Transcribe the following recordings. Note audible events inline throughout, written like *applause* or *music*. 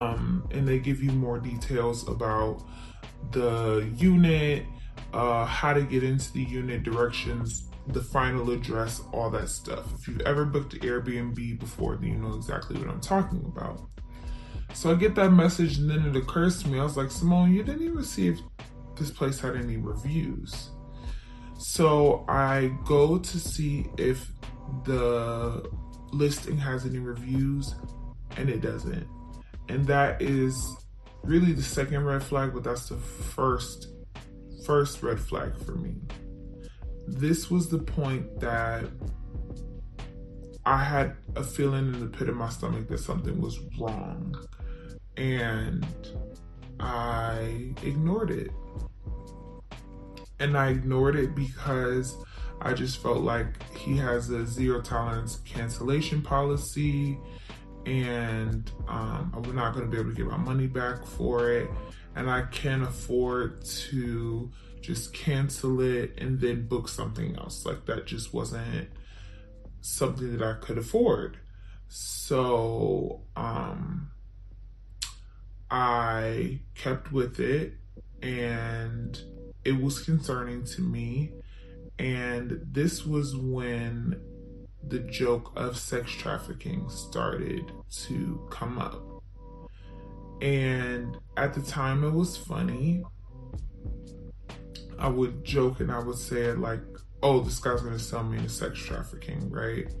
um, and they give you more details about the unit, uh, how to get into the unit, directions, the final address, all that stuff. If you've ever booked Airbnb before, then you know exactly what I'm talking about. So I get that message, and then it occurs to me, I was like, Simone, you didn't even see if this place had any reviews. So I go to see if the listing has any reviews, and it doesn't. And that is really the second red flag, but that's the first first red flag for me. This was the point that I had a feeling in the pit of my stomach that something was wrong. And I ignored it. And I ignored it because I just felt like he has a zero tolerance cancellation policy and um, I'm not going to be able to get my money back for it. And I can't afford to just cancel it and then book something else. Like that just wasn't something that I could afford. So um, I kept with it and it was concerning to me. And this was when the joke of sex trafficking started to come up. And at the time, it was funny. I would joke and I would say like, oh, this guy's gonna sell me into sex trafficking, right?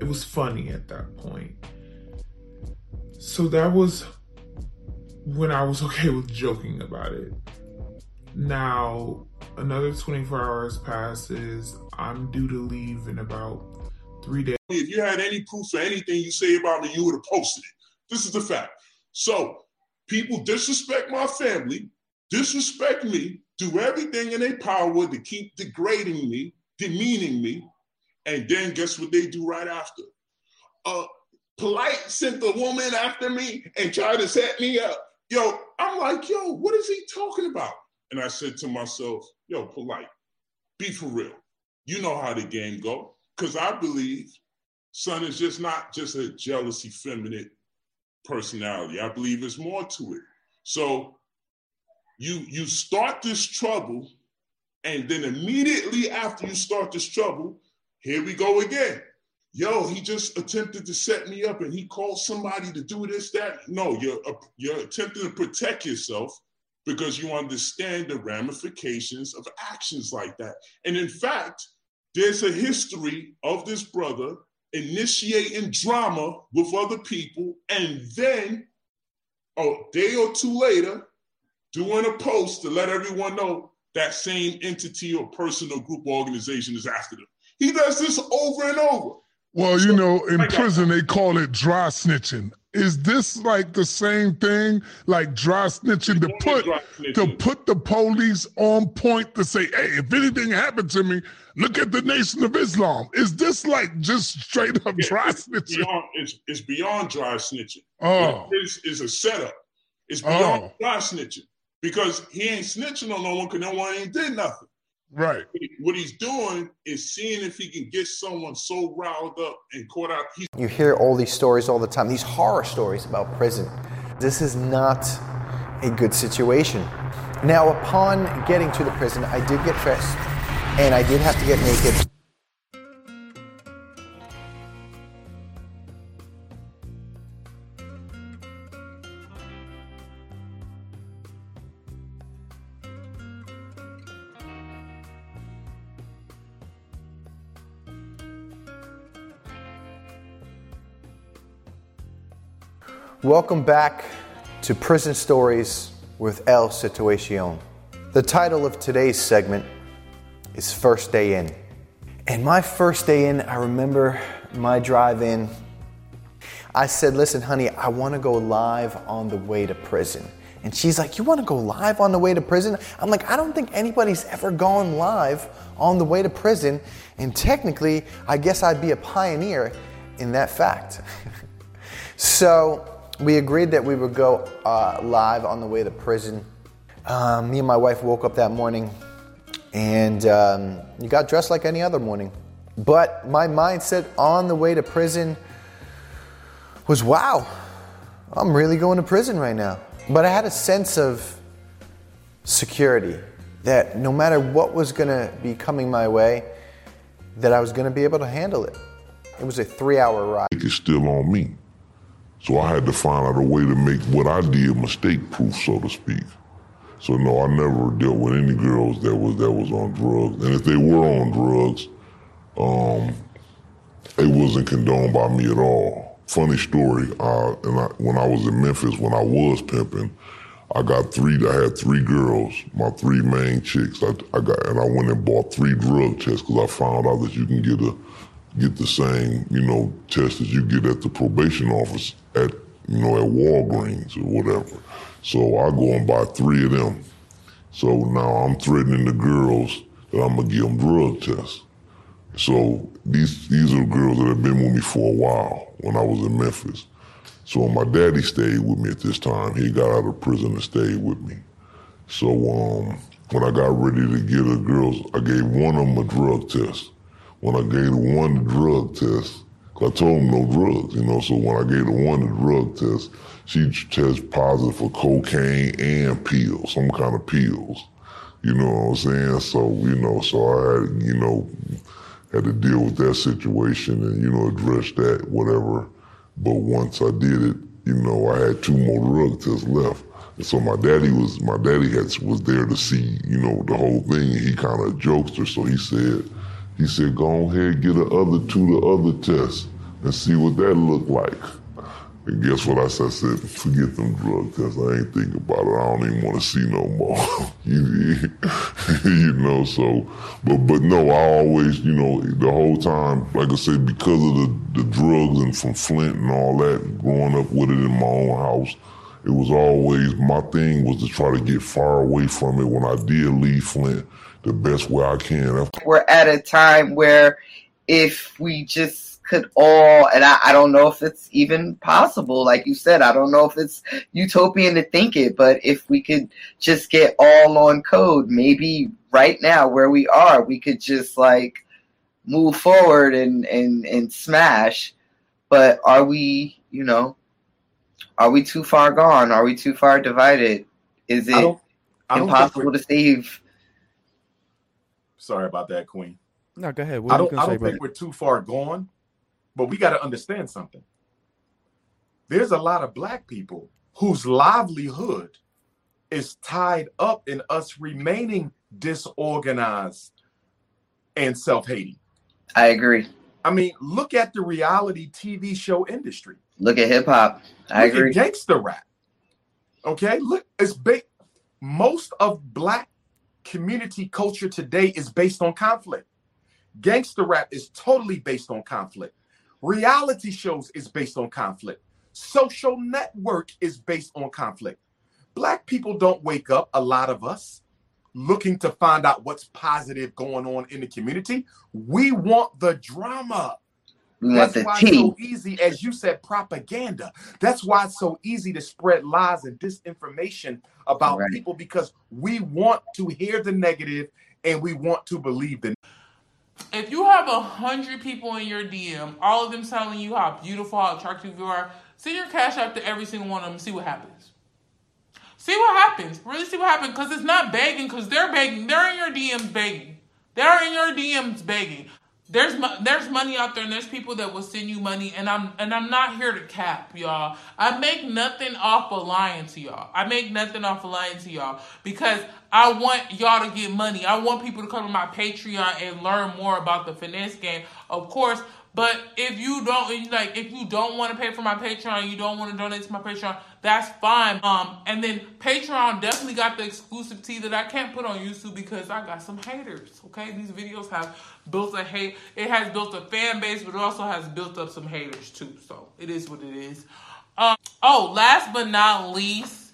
It was funny at that point. So that was when I was *laughs* okay with joking about it. Now, another 24 hours passes. I'm due to leave in about three days. If you had any proof for anything you say about me, you would have posted it. This is the fact. So people disrespect my family, disrespect me, do everything in their power to keep degrading me, demeaning me, and then guess what they do right after? Uh, Polight sent the woman after me and tried to set me up. Yo, I'm like, yo, what is he talking about? And I said to myself, yo, Polight, be for real. You know how the game go because I believe Son is just not just a jealousy, feminine personality. I believe there's more to it. So you you start this trouble, and then immediately after you start this trouble, here we go again. Yo, he just attempted to set me up, and he called somebody to do this, that. No, you're uh, you're attempting to protect yourself because you understand the ramifications of actions like that. And in fact, there's a history of this brother initiating drama with other people and then a day or two later doing a post to let everyone know that same entity or person or group or organization is after them. He does this over and over. Well, you know, in prison they call it dry snitching. Is this like the same thing, like dry snitching to put snitching. to put the police on point to say, hey, if anything happened to me, look at the Nation of Islam. Is this like just straight up yeah, dry it's snitching? Beyond, it's, it's, beyond dry snitching. Oh, it's, it's a setup. It's beyond oh. dry snitching because he ain't snitching on no one because no one ain't did nothing. Right. What he's doing is seeing if he can get someone so riled up and caught out. He's- you hear all these stories all the time, these horror stories about prison. This is not a good situation. Now, upon getting to the prison, I did get dressed and I did have to get naked. Welcome back to Prison Stories with El Situacion. The title of today's segment is First Day In. And my first day in, I remember my drive in. I said, Listen, honey, I want to go live on the way to prison. And she's like, You want to go live on the way to prison? I'm like, I don't think anybody's ever gone live on the way to prison. And technically, I guess I'd be a pioneer in that fact. *laughs* so, we agreed that we would go uh, live on the way to prison. Um, me and my wife woke up that morning and um, you got dressed like any other morning. But my mindset on the way to prison was wow, I'm really going to prison right now. But I had a sense of security that no matter what was going to be coming my way, that I was going to be able to handle it. It was a three hour ride. It's still on me. So I had to find out a way to make what I did mistake proof, so to speak. So no, I never dealt with any girls that was that was on drugs. And if they were on drugs, um, it wasn't condoned by me at all. Funny story, and I, when I was in Memphis, when I was pimping, I got three. I had three girls, my three main chicks. I, I got and I went and bought three drug tests because I found out that you can get a get the same you know test that you get at the probation office at you know at Walgreens or whatever. So I go and buy three of them. So now I'm threatening the girls that I'm gonna give them drug tests. So these these are girls that have been with me for a while when I was in Memphis. So my daddy stayed with me at this time. He got out of prison and stayed with me. So um, when I got ready to get the girls, I gave one of them a drug test. When I gave the one the drug test, I told him no drugs, you know. So when I gave the one the drug test, she tested positive for cocaine and pills, some kind of pills. You know what I'm saying? So you know, so I had you know had to deal with that situation and you know address that whatever. But once I did it, you know, I had two more drug tests left. And so my daddy was my daddy had was there to see, you know, the whole thing. He kind of jokester, so he said, he said, go ahead, get the other two the other tests and see what that looked like. And guess what I said? I said, forget them drug tests. I ain't thinking about it. I don't even want to see no more. *laughs* you, *laughs* you know, so, but, but no, I always, you know, the whole time, like I said, because of the, the drugs and from Flint and all that, growing up with it in my own house, it was always, my thing was to try to get far away from it when I did leave Flint the best way I can. We're at a time where if we just could all, and I, I don't know if it's even possible. Like you said, I don't know if it's utopian to think it, but if we could just get all on code, maybe right now where we are, we could just like move forward and, and, and smash. But are we, you know, are we too far gone? Are we too far divided? Is it I don't, I don't impossible to save? Sorry about that, Queen. No, go ahead. What I don't, I don't think we're too far gone. But we got to understand something. There's a lot of black people whose livelihood is tied up in us remaining disorganized and self-hating. I agree. I mean, look at the reality TV show industry. Look at hip hop. I look agree. gangster rap. Okay, look, it's big. most of black community culture today is based on conflict. Gangster rap is totally based on conflict. Reality shows is based on conflict. Social network is based on conflict. Black people don't wake up, a lot of us, looking to find out what's positive going on in the community. We want the drama. That's why it's so easy, as you said, propaganda. That's why it's so easy to spread lies and disinformation about right. people because we want to hear the negative and we want to believe the if you have a hundred people in your DM, all of them telling you how beautiful, how attractive you are, send your cash app to every single one of them and see what happens. See what happens. Really see what happens. Because it's not begging, because they're begging. They're in your DMs begging. They're in your DMs begging. There's there's money out there, and there's people that will send you money, and I'm and I'm not here to cap y'all. I make nothing off of lying to y'all. I make nothing off of lying to y'all because I want y'all to get money. I want people to come to my Patreon and learn more about the finesse game, of course. But if you don't like, if you don't want to pay for my Patreon, you don't want to donate to my Patreon, that's fine. Um, and then Patreon definitely got the exclusive tea that I can't put on YouTube because I got some haters. Okay, these videos have built a hate. It has built a fan base, but it also has built up some haters too. So it is what it is. Um, oh, last but not least,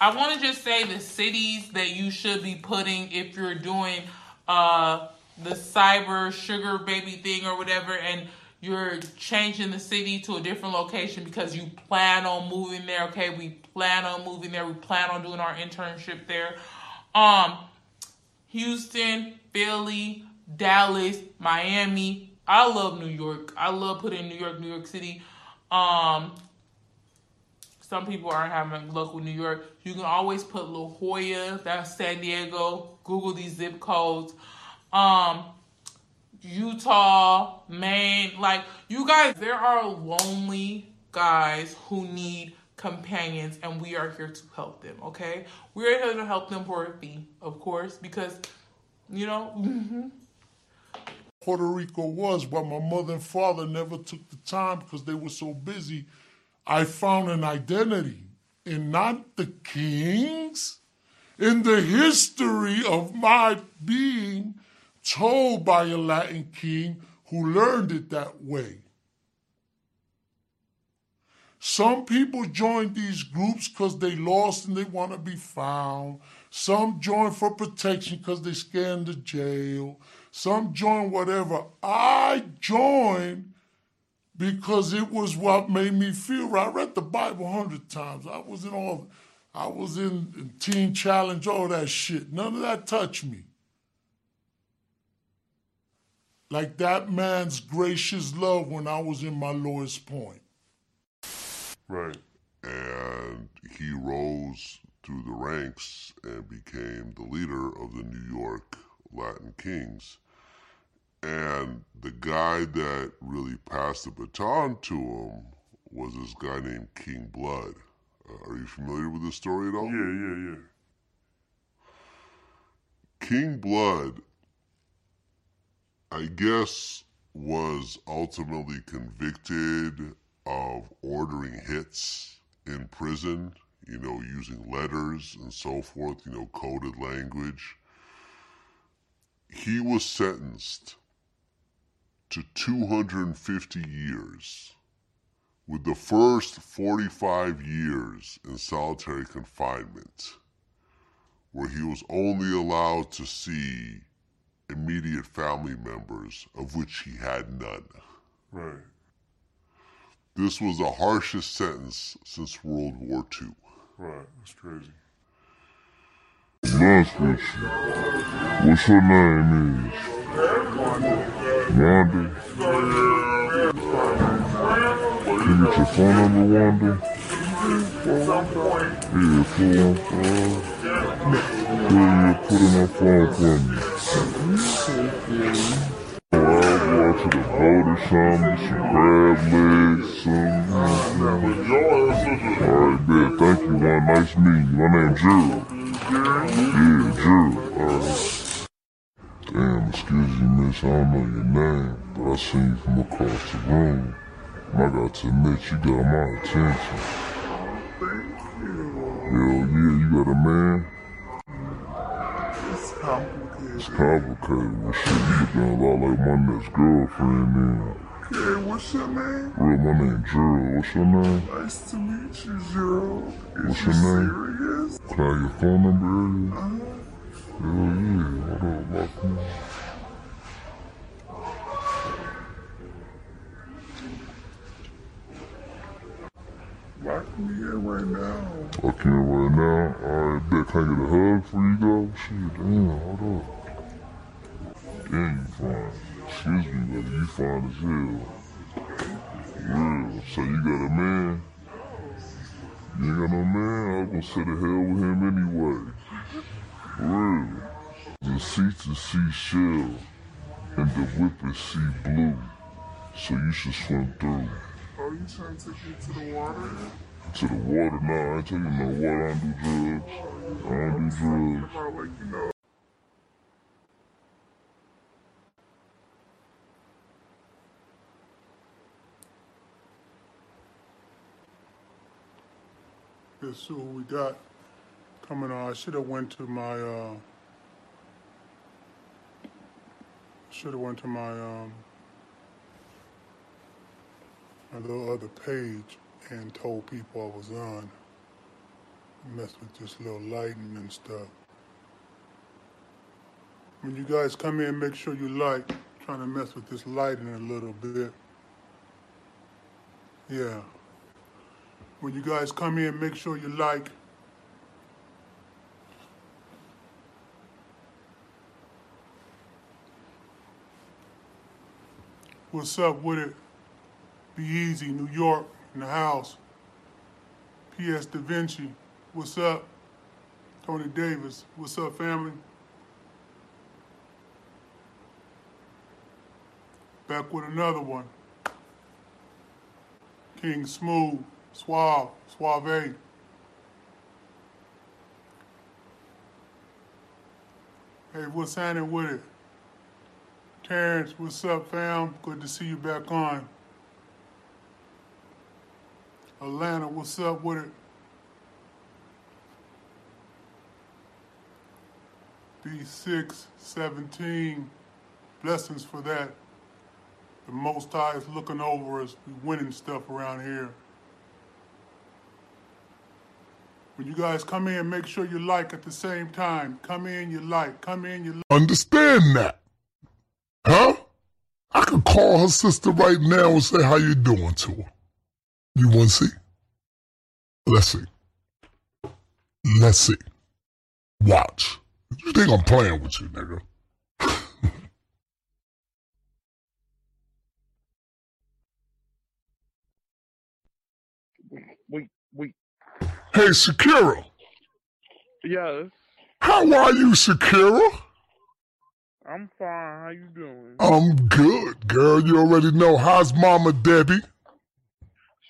I want to just say the cities that you should be putting if you're doing uh the cyber sugar baby thing or whatever, and you're changing the city to a different location because you plan on moving there. Okay, we plan on moving there. We plan on doing our internship there. Um, Houston, Philly, Dallas, Miami. I love New York. I love putting New York, New York City. Um, some people aren't having luck with New York. You can always put La Jolla, that's San Diego. Google these zip codes. Um, Utah, Maine, like you guys, there are lonely guys who need companions, and we are here to help them. Okay, we are here to help them for a fee, of course, because you know. *laughs* Puerto Rico was, but my mother and father never took the time because they were so busy. I found an identity in not the kings, in the history of my being told by a Latin king who learned it that way. Some people join these groups because they lost and they want to be found. Some join for protection because they scared the jail. Some join whatever. I joined because it was what made me feel right. I read the Bible a hundred times. I was in all, I was in, Teen Challenge, all that shit. None of that touched me. Like that man's gracious love when I was in my lowest point. Right. And he rose through the ranks and became the leader of the New York Latin Kings. And the guy that really passed the baton to him was this guy named King Blood. Uh, are you familiar with this story at all? Yeah, yeah, yeah. King Blood, I guess, was ultimately convicted of ordering hits in prison, you know, using letters and so forth, you know, coded language. He was sentenced to 250 years, with the first 45 years in solitary confinement, where he was only allowed to see immediate family members, of which he had none. Right. This was the harshest sentence since World War II. Right, that's crazy. Nice with you. What's your name is? Wanda. Can you get your phone number, Wanda? Yeah, four one five. Yeah, put it on phone for me. I'll go out to the boat or something, some crab legs, some. Alright, bet. Thank you, one. Nice meeting you. My name's Gerald. Yeah, Gerald. Alright. Damn, excuse me, miss. I don't know your name, but I seen you from across the room. And I got to admit, you got my attention. Hell yeah, you got a man? It's complicated. Well, shit, you looking a lot like my next girlfriend then. Okay, what's your name? Real, my name Gerald. What's your name? Nice to meet you, Gerald. Is What's you your name? serious? Can I have your phone number? Uh-huh. Hell yeah. Hold up, lock me. Lock me in right now. Lock you in right now. Alright, bet. Can I get a hug before you go? Shit, damn, hold up. Damn, you fine. Excuse me, baby. You fine as hell. Real. So you got a man? You ain't got no man? I was gonna say the hell with him anyway. Real. The seats are seashell and the whip is sea blue. So you should swim through. Are you trying to take me to the water? To the water? Nah, I ain't taking no water. I don't do drugs. I don't do drugs. About like, you know. Let's see what we got coming on. I should have went to my uh should have went to my um my little other page and told people I was on. Messed with this little lighting and stuff. When you guys come in, make sure you like. Trying to mess with this lighting a little bit. Yeah. When you guys come in, make sure you like. What's up with it? Be easy, New York, in the house. P.S. Da Vinci, what's up? Tony Davis, what's up, family? Back with another one. King Smooth, Suave, Suave. Hey, what's happening with it? Terrence, what's up, fam? Good to see you back on. Atlanta, what's up with it? B617, blessings for that. The Most High is looking over us. We winning stuff around here. When you guys come in, make sure you like at the same time. Come in, you like. Come in, you like. Understand that. Huh? I could call her sister right now and say how you doing to her. You want to see? Let's see. Let's see. Watch. You think I'm playing with you, nigga? wait, wait. Hey, Shakira. Yes. How are you, Shakira? I'm fine. How you doing? I'm good, girl. You already know. How's Mama Debbie?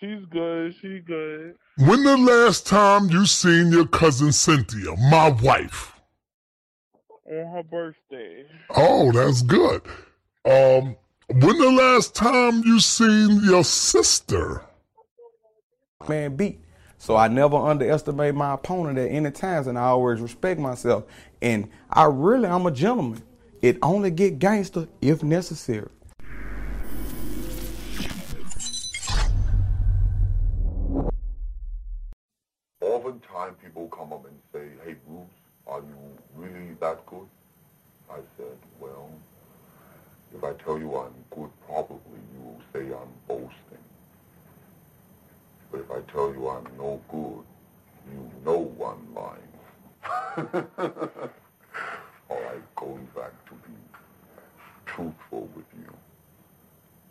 She's good. She's good. When the last time you seen your cousin Cynthia, my wife? On her birthday. Oh, that's good. Um, when the last time you seen your sister? Man, beat. So I never underestimate my opponent at any times, and I always respect myself. And I really, I'm a gentleman. It only get gangster if necessary. Oftentimes people come up and say, hey Bruce, are you really that good? I said, well, if I tell you I'm good, probably you will say I'm boasting. But if I tell you I'm no good, you know I'm lying. *laughs* All right, going back to be truthful with you.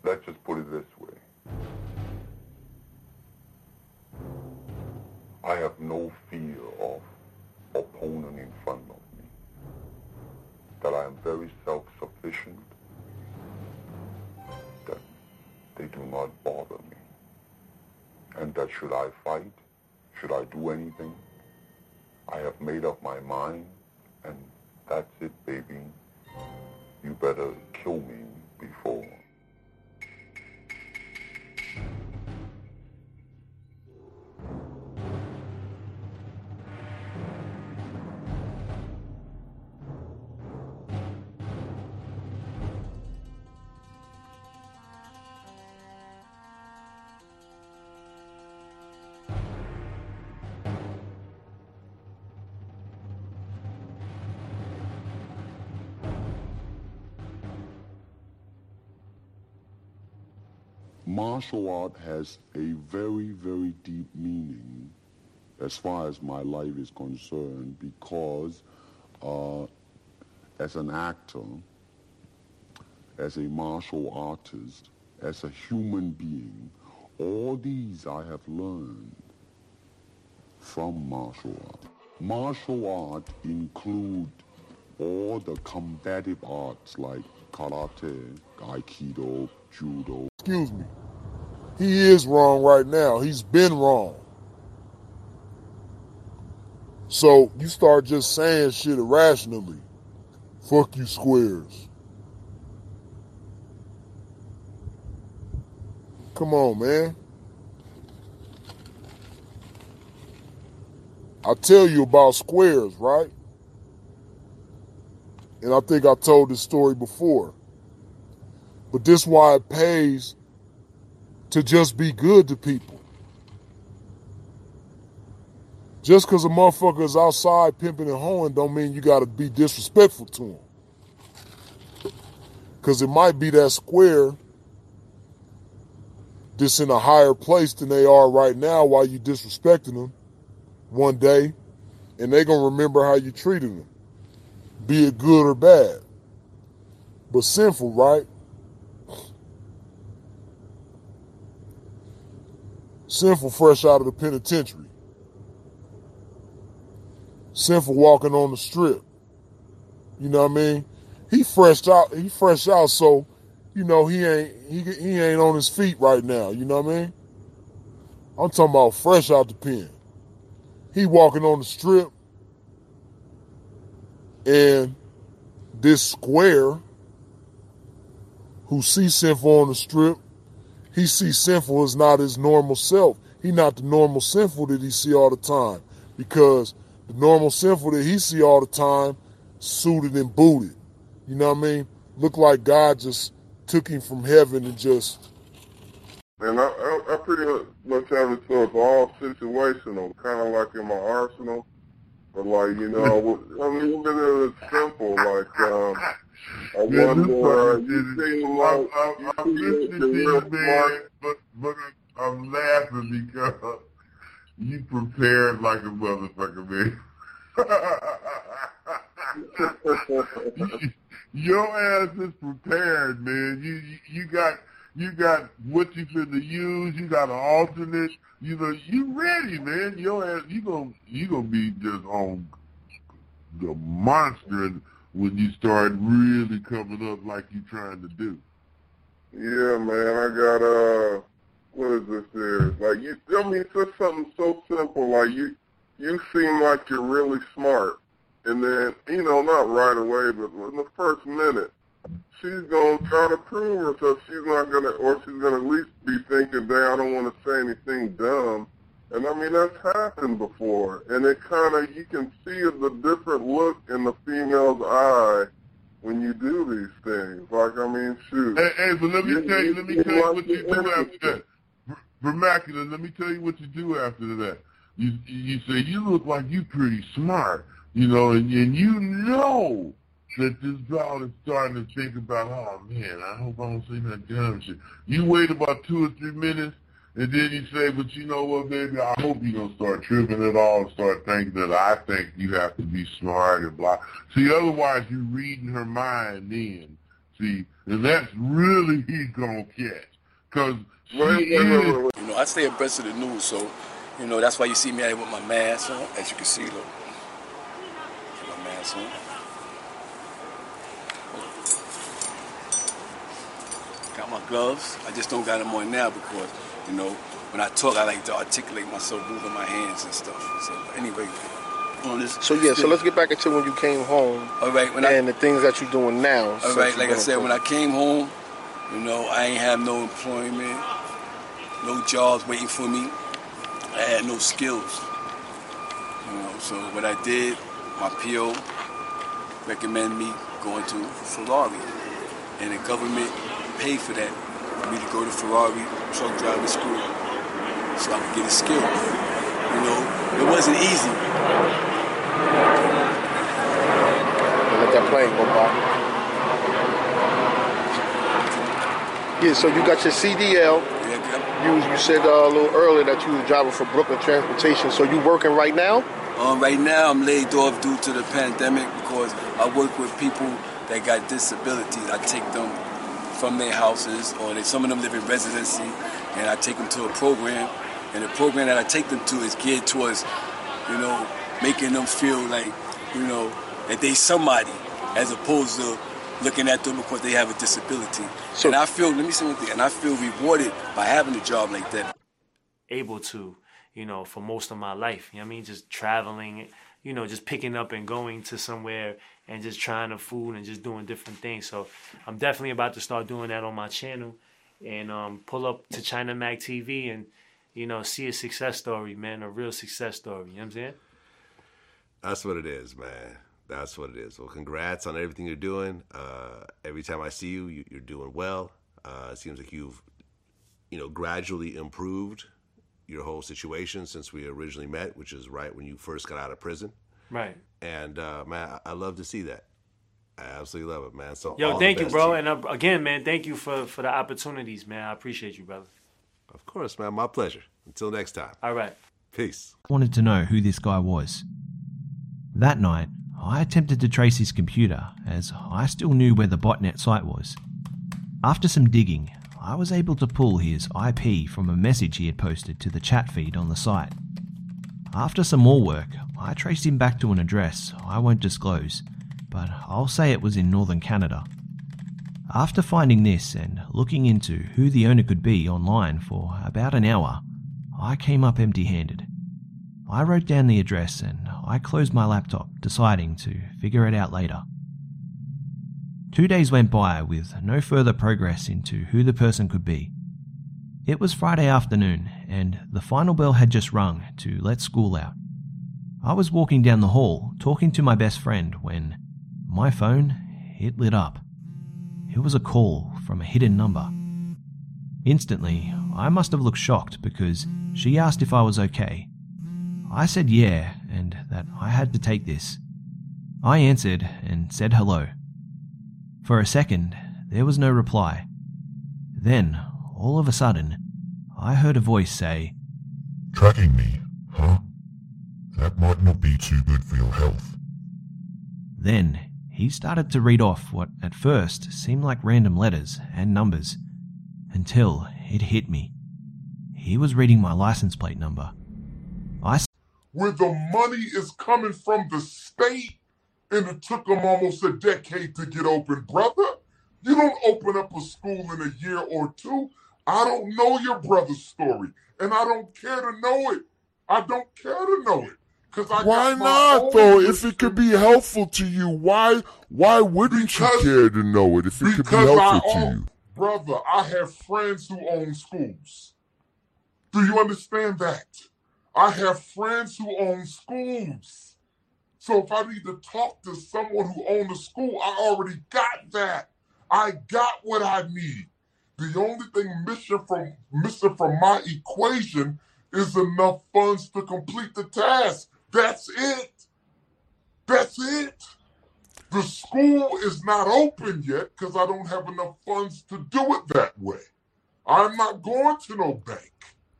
Let's just put it this way. I have no fear of opponent in front of me. That I am very self-sufficient. That they do not bother me. And that should I fight, should I do anything, I have made up my mind and that's it, baby. You better kill me before. Martial art has a very, very deep meaning as far as my life is concerned because uh, as an actor, as a martial artist, as a human being, all these I have learned from martial art. Martial art include all the combative arts like karate, aikido, judo. Excuse me. He is wrong right now. He's been wrong. So you start just saying shit irrationally. Fuck you, squares. Come on, man. I tell you about squares, right? And I think I told this story before. But this why it pays to just be good to people. Just because a motherfucker is outside pimping and hoeing don't mean you got to be disrespectful to him. Because it might be that square that's in a higher place than they are right now while you disrespecting them one day, and they going to remember how you treated them, be it good or bad. But sinful, right? Sinful fresh out of the penitentiary. Sinful walking on the strip. You know what I mean? He fresh out. He fresh out. So, you know, he ain't he he ain't on his feet right now. You know what I mean? I'm talking about fresh out the pen. He walking on the strip, and this square who sees sinful on the strip, he sees sinful as not his normal self. He not the normal sinful that he see all the time because the normal sinful that he see all the time suited and booted. You know what I mean? Look like God just took him from heaven and just. And I, I, I pretty much have it so it's all situational, kind of like in my arsenal. But like you know, *laughs* I mean, even it's simple, like um, I wonder, you like a motherfucker, man. *laughs* Your ass is prepared, man. You, you you got you got what you finna use. You got an alternate. You know you ready, man. Your ass you gonna you gonna be just on the monster when you start really coming up like you trying to do. Yeah, man. I got uh, what is this? Here? Like you, I mean, it's just something so simple. Like you, you seem like you're really smart, and then you know, not right away, but in the first minute, she's gonna try to prove herself. She's not gonna, or she's gonna at least be thinking, "Dang, I don't want to say anything dumb." And I mean, that's happened before, and it kind of you can see the different look in the female's eye when you do these things. Like, I mean, shoot. Hey, hey but let me you, tell you, let me tell you what you do after that. Vernacular, let me tell you what you do after that. You you say you look like you pretty smart, you know, and, and you know that this dog is starting to think about, oh man, I hope I don't say that dumb shit. You wait about two or three minutes, and then you say, but you know what, baby, I hope you don't start tripping at all and start thinking that I think you have to be smart and blah. See, otherwise you're reading her mind then. See, and that's really he's going to catch. Because she is... You know, I stay abreast of the news, so, you know, that's why you see me out with my mask on, as you can see, look. My mask on. Got my gloves. I just don't got them on now because you know, when I talk, I like to articulate myself, moving my hands and stuff. So anyway, on this. So yeah, so let's get back into when you came home. All right, when and I, the things that you're doing now. All right, like I said, when I came home, you know, I ain't have no employment, no jobs waiting for me. I had no skills. You know, so what I did, my PO recommended me going to Ferrari, and the government paid for that for me to go to Ferrari truck driving school so I could get a skill. You know, it wasn't easy. Let that plane go by. Yeah, so you got your CDL. Yeah, You you said uh, a little earlier that you was driving for Brooklyn Transportation. So you working right now? Um, right now, I'm laid off due to the pandemic because I work with people that got disabilities. I take them from their houses, or they, some of them live in residency, and I take them to a program, and the program that I take them to is geared towards, you know, making them feel like, you know, that they somebody, as opposed to looking at them because they have a disability. So, and I feel, let me say one thing, and I feel rewarded by having a job like that. Able to, you know, for most of my life, you know what I mean? Just traveling, you know, just picking up and going to somewhere and just trying the food and just doing different things. So I'm definitely about to start doing that on my channel and um, pull up to China Mag TV and you know see a success story, man, a real success story. You know what I'm saying? That's what it is, man. That's what it is. Well, congrats on everything you're doing. Uh, every time I see you, you are doing well. Uh, it seems like you've, you know, gradually improved your whole situation since we originally met, which is right when you first got out of prison. Right. And uh, man, I love to see that. I absolutely love it, man. So yo, thank you, bro. And uh, again, man, thank you for for the opportunities, man. I appreciate you, brother. Of course, man. My pleasure. Until next time. All right. Peace. Wanted to know who this guy was. That night, I attempted to trace his computer, as I still knew where the botnet site was. After some digging, I was able to pull his IP from a message he had posted to the chat feed on the site. after some more work, I traced him back to an address I won't disclose, but I'll say it was in northern Canada. After finding this and looking into who the owner could be online for about an hour, I came up empty handed. I wrote down the address and I closed my laptop, deciding to figure it out later. Two days went by with no further progress into who the person could be. It was Friday afternoon, and the final bell had just rung to let school out. I was walking down the hall talking to my best friend when my phone it lit up. It was a call from a hidden number. Instantly, I must have looked shocked because she asked if I was okay. I said yeah, and that I had to take this. I answered and said hello. For a second, there was no reply. Then, all of a sudden, I heard a voice say, Tracking me, huh? That might not be too good for your health. Then, he started to read off what at first seemed like random letters and numbers, until it hit me. He was reading my license plate number. Where the money is coming from the state and it took them almost a decade to get open, brother. You don't open up a school in a year or two. I don't know your brother's story, and I don't care to know it. I don't care to know it. Cause I why not though? If it could be helpful to you, why why wouldn't Because- you care to know it if it could be I helpful to own, you? brother, I have friends who own schools. Do you understand that? I have friends who own schools. So if I need to talk to someone who owns a school, I already got that. I got what I need. The only thing missing from missing from my equation is enough funds to complete the task. That's it. That's it. The school is not open yet because I don't have enough funds to do it that way. I'm not going to no bank.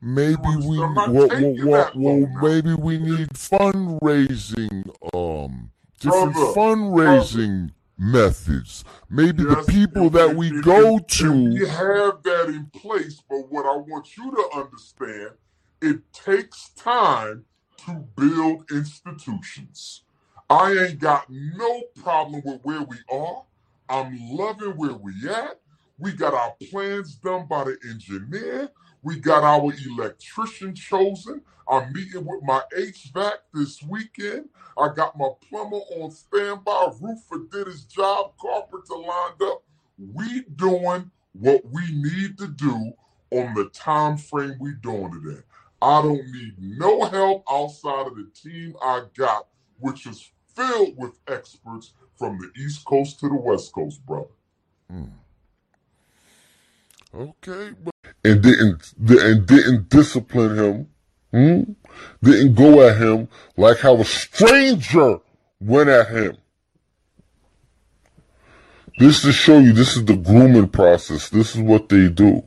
Maybe we well, well, well, maybe we need fundraising um different Brother, fundraising methods. Maybe Yes, the people that we go to We have that in place, but what I want you to understand, it takes time to build institutions. I ain't got no problem with where we are. I'm loving where we at. We got our plans done by the engineer. We got our electrician chosen. I'm meeting with my HVAC this weekend. I got my plumber on standby. Roofer did his job. Carpenter lined up. We doing what we need to do on the time frame we doing it in. I don't need no help outside of the team I got, which is filled with experts from the East Coast to the West Coast, brother. Hmm. Okay, but and didn't and didn't discipline him. Hmm? Didn't go at him like how a stranger went at him. This to show you this is the grooming process. This is what they do.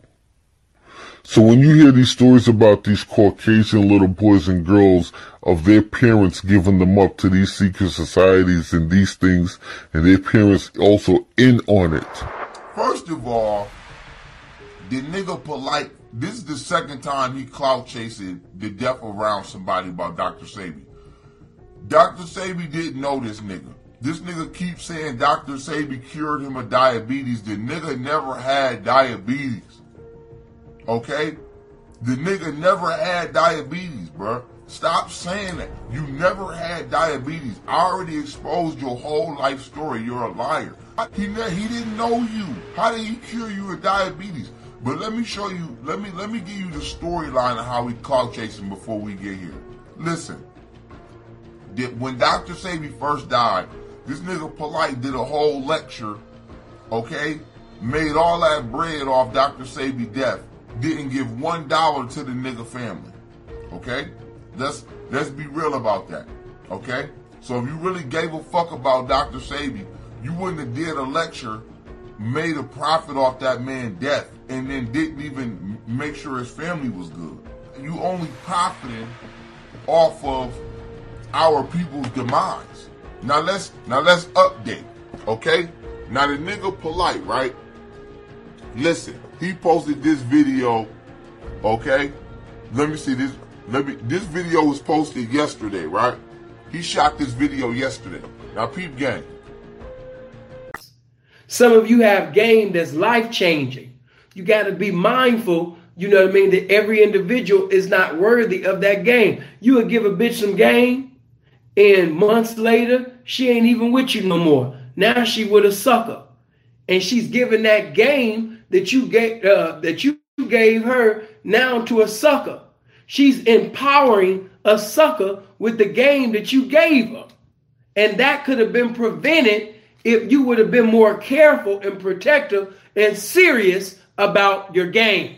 So when you hear these stories about these Caucasian little boys and girls of their parents giving them up to these secret societies and these things, and their parents also in on it. First of all, the nigga Polight. This is the second time he clout chasing the death around somebody about Dr. Sebi. Dr. Sebi didn't know this nigga. This nigga keeps saying Dr. Sebi cured him of diabetes. The nigga never had diabetes. Okay? The nigga never had diabetes, bruh. Stop saying that. You never had diabetes. I already exposed your whole life story. You're a liar. He, he didn't know you. How did he cure you of diabetes? But let me show you, let me let me give you the storyline of how we clout chasing before we get here. Listen. Did, when Dr. Sebi first died, this nigga Polight did a whole lecture, okay? Made all that bread off Dr. Sebi death. Didn't give one dollar to the nigga family. Okay? Let's let's be real about that. Okay? So if you really gave a fuck about Dr. Sebi, you wouldn't have did a lecture, made a profit off that man's death, and then didn't even make sure his family was good. You only profiting off of our people's demise. Now let's now let's update. Okay? Now the nigga Polight, right? Listen, he posted this video, okay? Let me see this. Let me. This video was posted yesterday, right? He shot this video yesterday. Now, peep game. Some of you have game that's life changing. You got to be mindful, you know what I mean, that every individual is not worthy of that game. You would give a bitch some game, and months later, she ain't even with you no more. Now she with a sucker. And she's giving that game that you gave uh, that you gave her now to a sucker. She's empowering a sucker with the game that you gave her. And that could have been prevented if you would have been more careful and protective and serious about your game.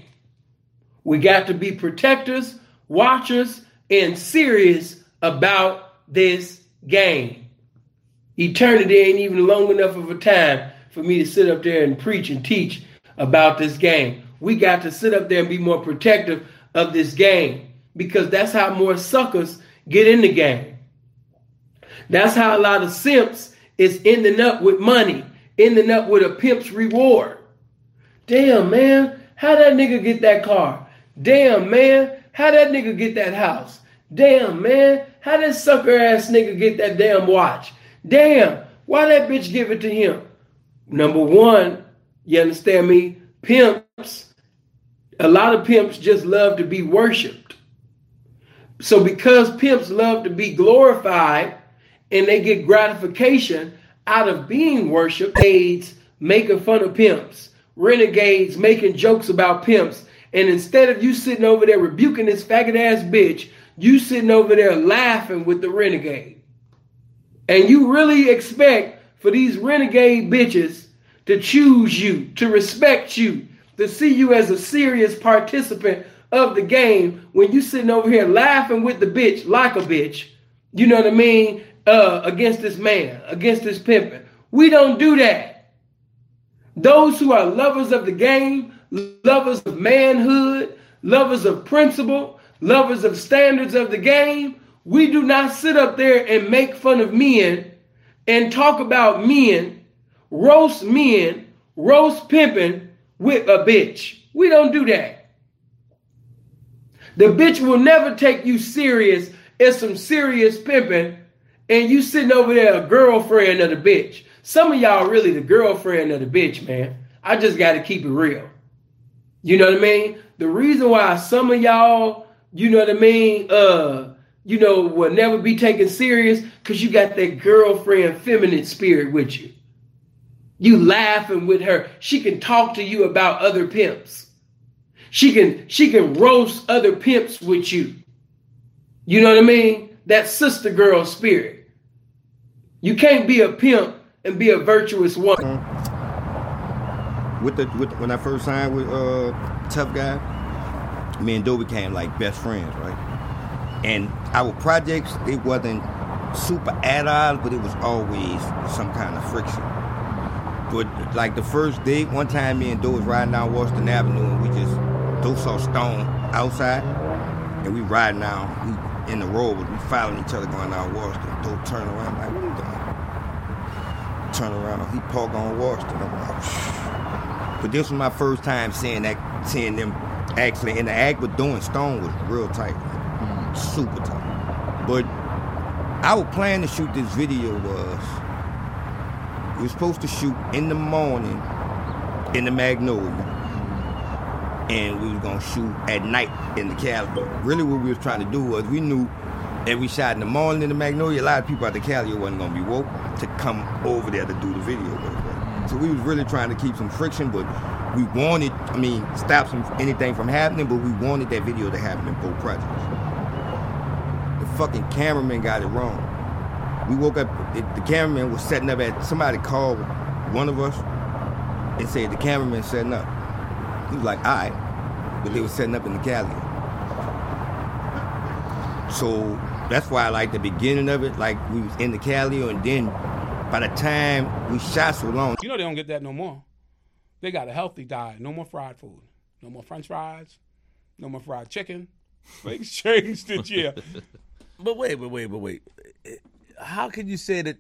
We got to be protectors, watchers, and serious about this game. Eternity ain't even long enough of a time for me to sit up there and preach and teach about this game. We got to sit up there and be more protective of this game because that's how more suckers get in the game. That's how a lot of simps is ending up with money, ending up with a pimp's reward. Damn, man, how that nigga get that car? Damn, man, how that nigga get that house? Damn, man, how that sucker ass nigga get that damn watch? Damn, why that bitch give it to him? Number one, you understand me? Pimps a lot of pimps just love to be worshiped. So because pimps love to be glorified and they get gratification out of being worshiped, aids making fun of pimps, renegades making jokes about pimps, and instead of you sitting over there rebuking this faggot ass bitch, you sitting over there laughing with the renegade. And you really expect for these renegade bitches to choose you, to respect you, to see you as a serious participant of the game when you sitting over here laughing with the bitch like a bitch, you know what I mean, uh, against this man, against this pimping. We don't do that. Those who are lovers of the game, lovers of manhood, lovers of principle, lovers of standards of the game, we do not sit up there and make fun of men and talk about men, roast men, roast pimping with a bitch. We don't do that. The bitch will never take you serious as some serious pimping, and you sitting over there a girlfriend of the bitch. Some of y'all really the girlfriend of the bitch, man. I just got to keep it real. You know what I mean? The reason why some of y'all, you know what I mean, uh, you know, will never be taken serious because you got that girlfriend feminine spirit with you. You laughing with her. She can talk to you about other pimps. She can she can roast other pimps with you. You know what I mean? That sister girl spirit. You can't be a pimp and be a virtuous woman. With the with when I first signed with uh Tough Guy, me and Doe became like best friends, right? And our projects, it wasn't super odds, but it was always some kind of friction. But like the first day, one time me and Doe was riding down Washington Avenue and we just Doe saw Stone outside and we riding down in the road, we following each other going down Washington. Doe turn around like, what are you doing? Turn around, he parked on Washington. I'm like, but this was my first time seeing that, seeing them actually in interact with Doe and Stone was real tight, like, super tight. But our plan to shoot this video was we were supposed to shoot in the morning in the Magnolia. And we were gonna shoot at night in the Cali. Really what we was trying to do was we knew that we shot in the morning in the Magnolia, a lot of people at the Cali wasn't gonna be woke to come over there to do the video. So we was really trying to keep some friction, but we wanted, I mean, stop some anything from happening, but we wanted that video to happen in both projects. The fucking cameraman got it wrong. We woke up, it, the cameraman was setting up at, somebody called one of us and said the cameraman setting up. He was like, all right, but they were setting up in the Cali. So that's why I like the beginning of it, like we was in the Cali, and then by the time we shot so long. You know they don't get that no more. They got a healthy diet. No more fried food. No more French fries. No more fried chicken. *laughs* Things changed it, yeah. But wait, but wait, but wait how can you say that?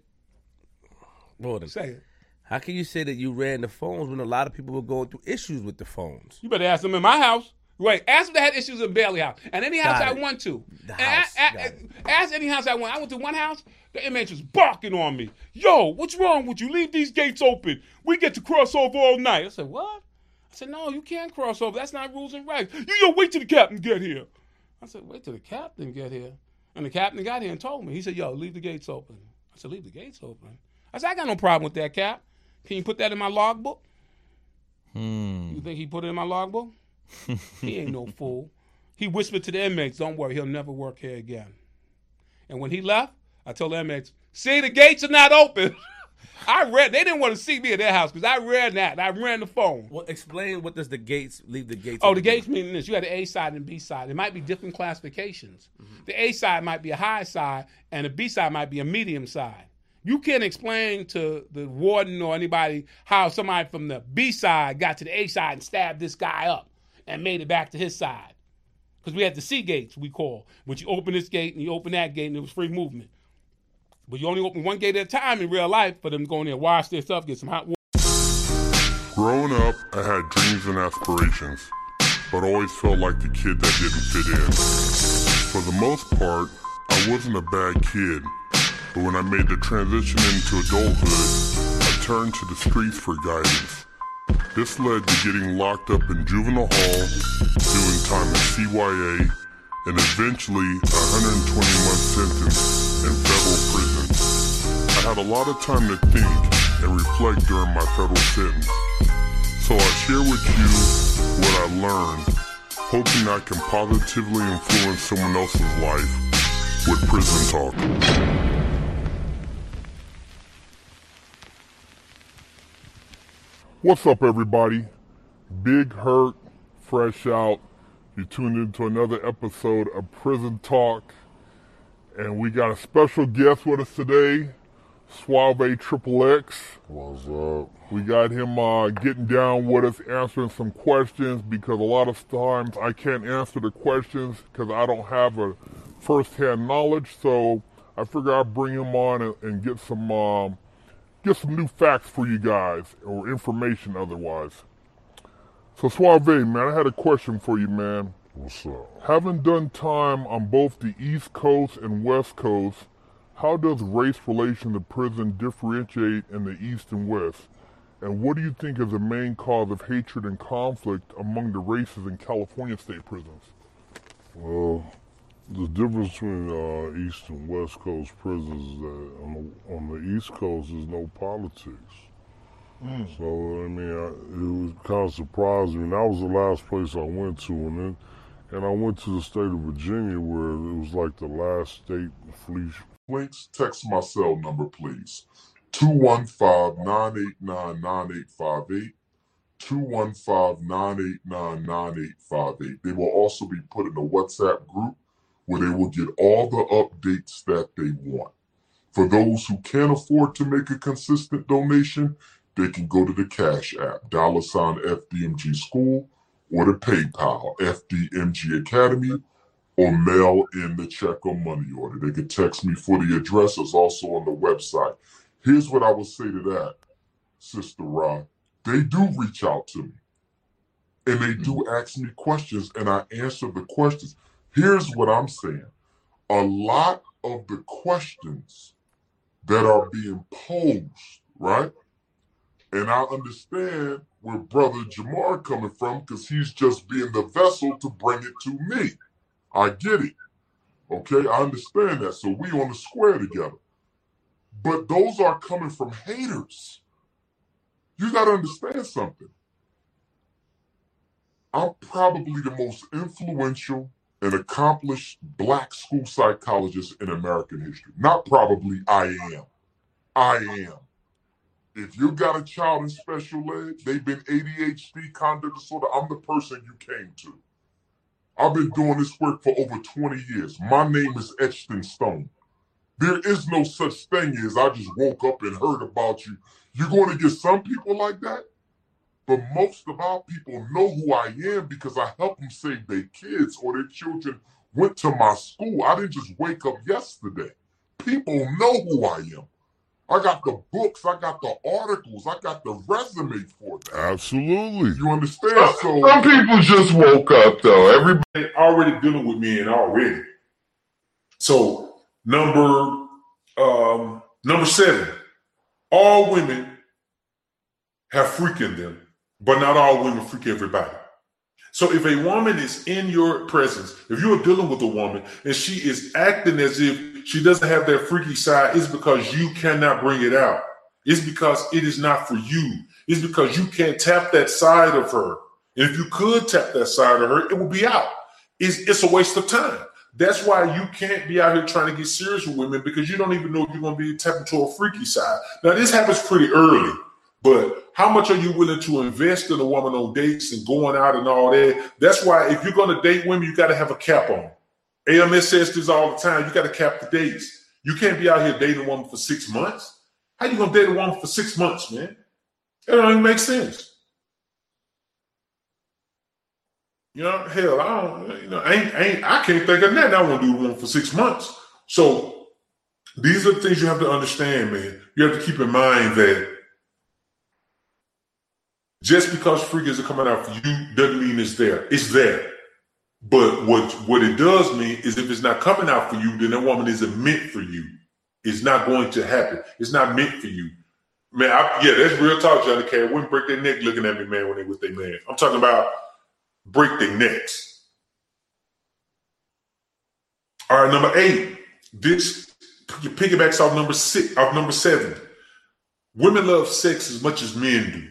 Hold Say it. How can you say that you ran the phones when a lot of people were going through issues with the phones? You better ask them in my house. Right. Ask them if they had issues in Bailey House. And any house I went to. House. ask any house I went. I went to one house, the inmates was barking on me. Yo, what's wrong with you? Leave these gates open. We get to cross over all night. I said, what? I said, no, you can't cross over. That's not rules and regs. You yo, wait till the captain get here. I said, wait till the captain get here. And the captain got here and told me. He said, yo, leave the gates open. I said, leave the gates open. I said, I got no problem with that, Cap. Can you put that in my logbook? Hmm. You think he put it in my logbook? *laughs* he ain't no fool. He whispered to the inmates, don't worry, he'll never work here again. And when he left, I told the inmates, see, the gates are not open. *laughs* I read, they didn't want to see me at their house because I read that. and I ran the phone. Well, explain what does the gates leave the gates? Oh, the open gates mean this. You had the A side and B side. It might be different classifications. The A side might be a high side, and the B side might be a medium side. You can't explain to the warden or anybody how somebody from the B side got to the A side and stabbed this guy up and made it back to his side. Because we had the C gates, we call, which you open this gate and you open that gate and it was free movement. But you only open one gate at a time in real life for them to go in there, wash their stuff, get some hot water. Growing up, I had dreams and aspirations, but always felt like the kid that didn't fit in. For the most part, I wasn't a bad kid, but when I made the transition into adulthood, I turned to the streets for guidance. This led to getting locked up in juvenile hall, doing time in CYA, and eventually a 120 month sentence in federal prison. I had a lot of time to think and reflect during my federal sentence. So I share with you what I learned, hoping I can positively influence someone else's life with Prison Talk. What's up, everybody? Big Herc, fresh out. You tuned into another episode of Prison Talk, and we got a special guest with us today, Suave Triple X. What's up? We got him uh, getting down with us, answering some questions because a lot of times I can't answer the questions because I don't have a first-hand knowledge. So I figure I'd bring him on and, and get some um, get some new facts for you guys or information otherwise. So Suave, man, I had a question for you, man. What's up? Having done time on both the East Coast and West Coast, how does race relation to prison differentiate in the East and West? And what do you think is the main cause of hatred and conflict among the races in California state prisons? Well, the difference between uh, East and West Coast prisons is that on the, on the East Coast there's no politics. So I mean, I, it was kind of surprising. And that was the last place I went to, and then and I went to the state of Virginia where it was like the last state free. Links, text my cell number, please. 215-989-9858. 215-989-9858. They will also be put in a WhatsApp group where they will get all the updates that they want. For those who can't afford to make a consistent donation, they can go to the Cash App, dollar sign FDMG School, or the PayPal, FDMG Academy, or mail in the check or money order. They can text me for the address. It's also on the website. Here's what I would say to that, Sister Rod. They do reach out to me. And they do mm-hmm. ask me questions, and I answer the questions. Here's what I'm saying. A lot of the questions that are being posed, right? And I understand where Brother Jamar coming from because he's just being the vessel to bring it to me. I get it. Okay, I understand that. So we on the square together. But those are coming from haters. You got to understand something. I'm probably the most influential and accomplished black school psychologist in American history. Not probably, I am. I am. If you got a child in special ed, they've been ADHD, conduct disorder, I'm the person you came to. I've been doing this work for over 20 years. My name is etched in stone. There is no such thing as I just woke up and heard about you. You're going to get some people like that, but most of our people know who I am because I help them save their kids or their children went to my school. I didn't just wake up yesterday. People know who I am. I got the books, I got the articles, I got the resume for that. Absolutely. You understand? So Some people just woke up though. Everybody already dealing with men already. So number um, number seven, all women have freak in them, but not all women freak everybody. So if a woman is in your presence, if you're dealing with a woman and she is acting as if she doesn't have that freaky side, it's because you cannot bring it out. It's because it is not for you. It's because you can't tap that side of her. And if you could tap that side of her, it will be out. It's, it's a waste of time. That's why you can't be out here trying to get serious with women because you don't even know if you're going to be tapping to a freaky side. Now, this happens pretty early, but how much are you willing to invest in a woman on dates and going out and all that? That's why if you're going to date women, you got to have a cap on. AMS says this all the time. You got to cap the dates. You can't be out here dating a woman for six months. How you going to date a woman for six months, man? That don't even make sense. You know, hell, I don't, you know, I ain't, I ain't, I can't think of nothing I want to do one for six months. So these are the things you have to understand, man. You have to keep in mind that just because freakers are coming out for you doesn't mean it's there. It's there. But what what it does mean is if it's not coming out for you, then that woman isn't meant for you. It's not going to happen. It's not meant for you. Man, I, yeah, that's real talk, Johnny K. Wouldn't break their neck looking at me, man, when they with their man. I'm talking about break their necks. All right, number eight. This piggybacks off number six, off number seven. Women love sex as much as men do.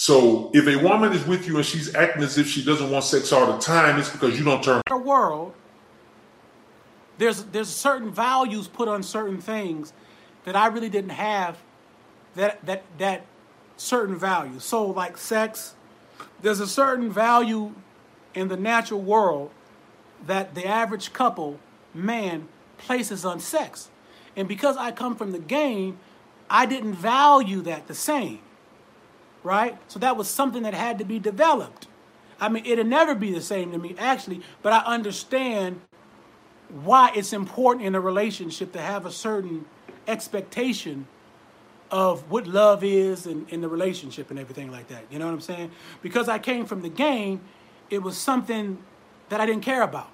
So if a woman is with you and she's acting as if she doesn't want sex all the time, it's because you don't turn our world, there's there's certain values put on certain things that I really didn't have that that that certain value. So like sex, there's a certain value in the natural world that the average couple man places on sex. And because I come from the game, I didn't value that the same. Right? So that was something that had to be developed. I mean, it'll never be the same to me, actually, but I understand why it's important in a relationship to have a certain expectation of what love is and in the relationship and everything like that. You know what I'm saying? Because I came from the game, it was something that I didn't care about.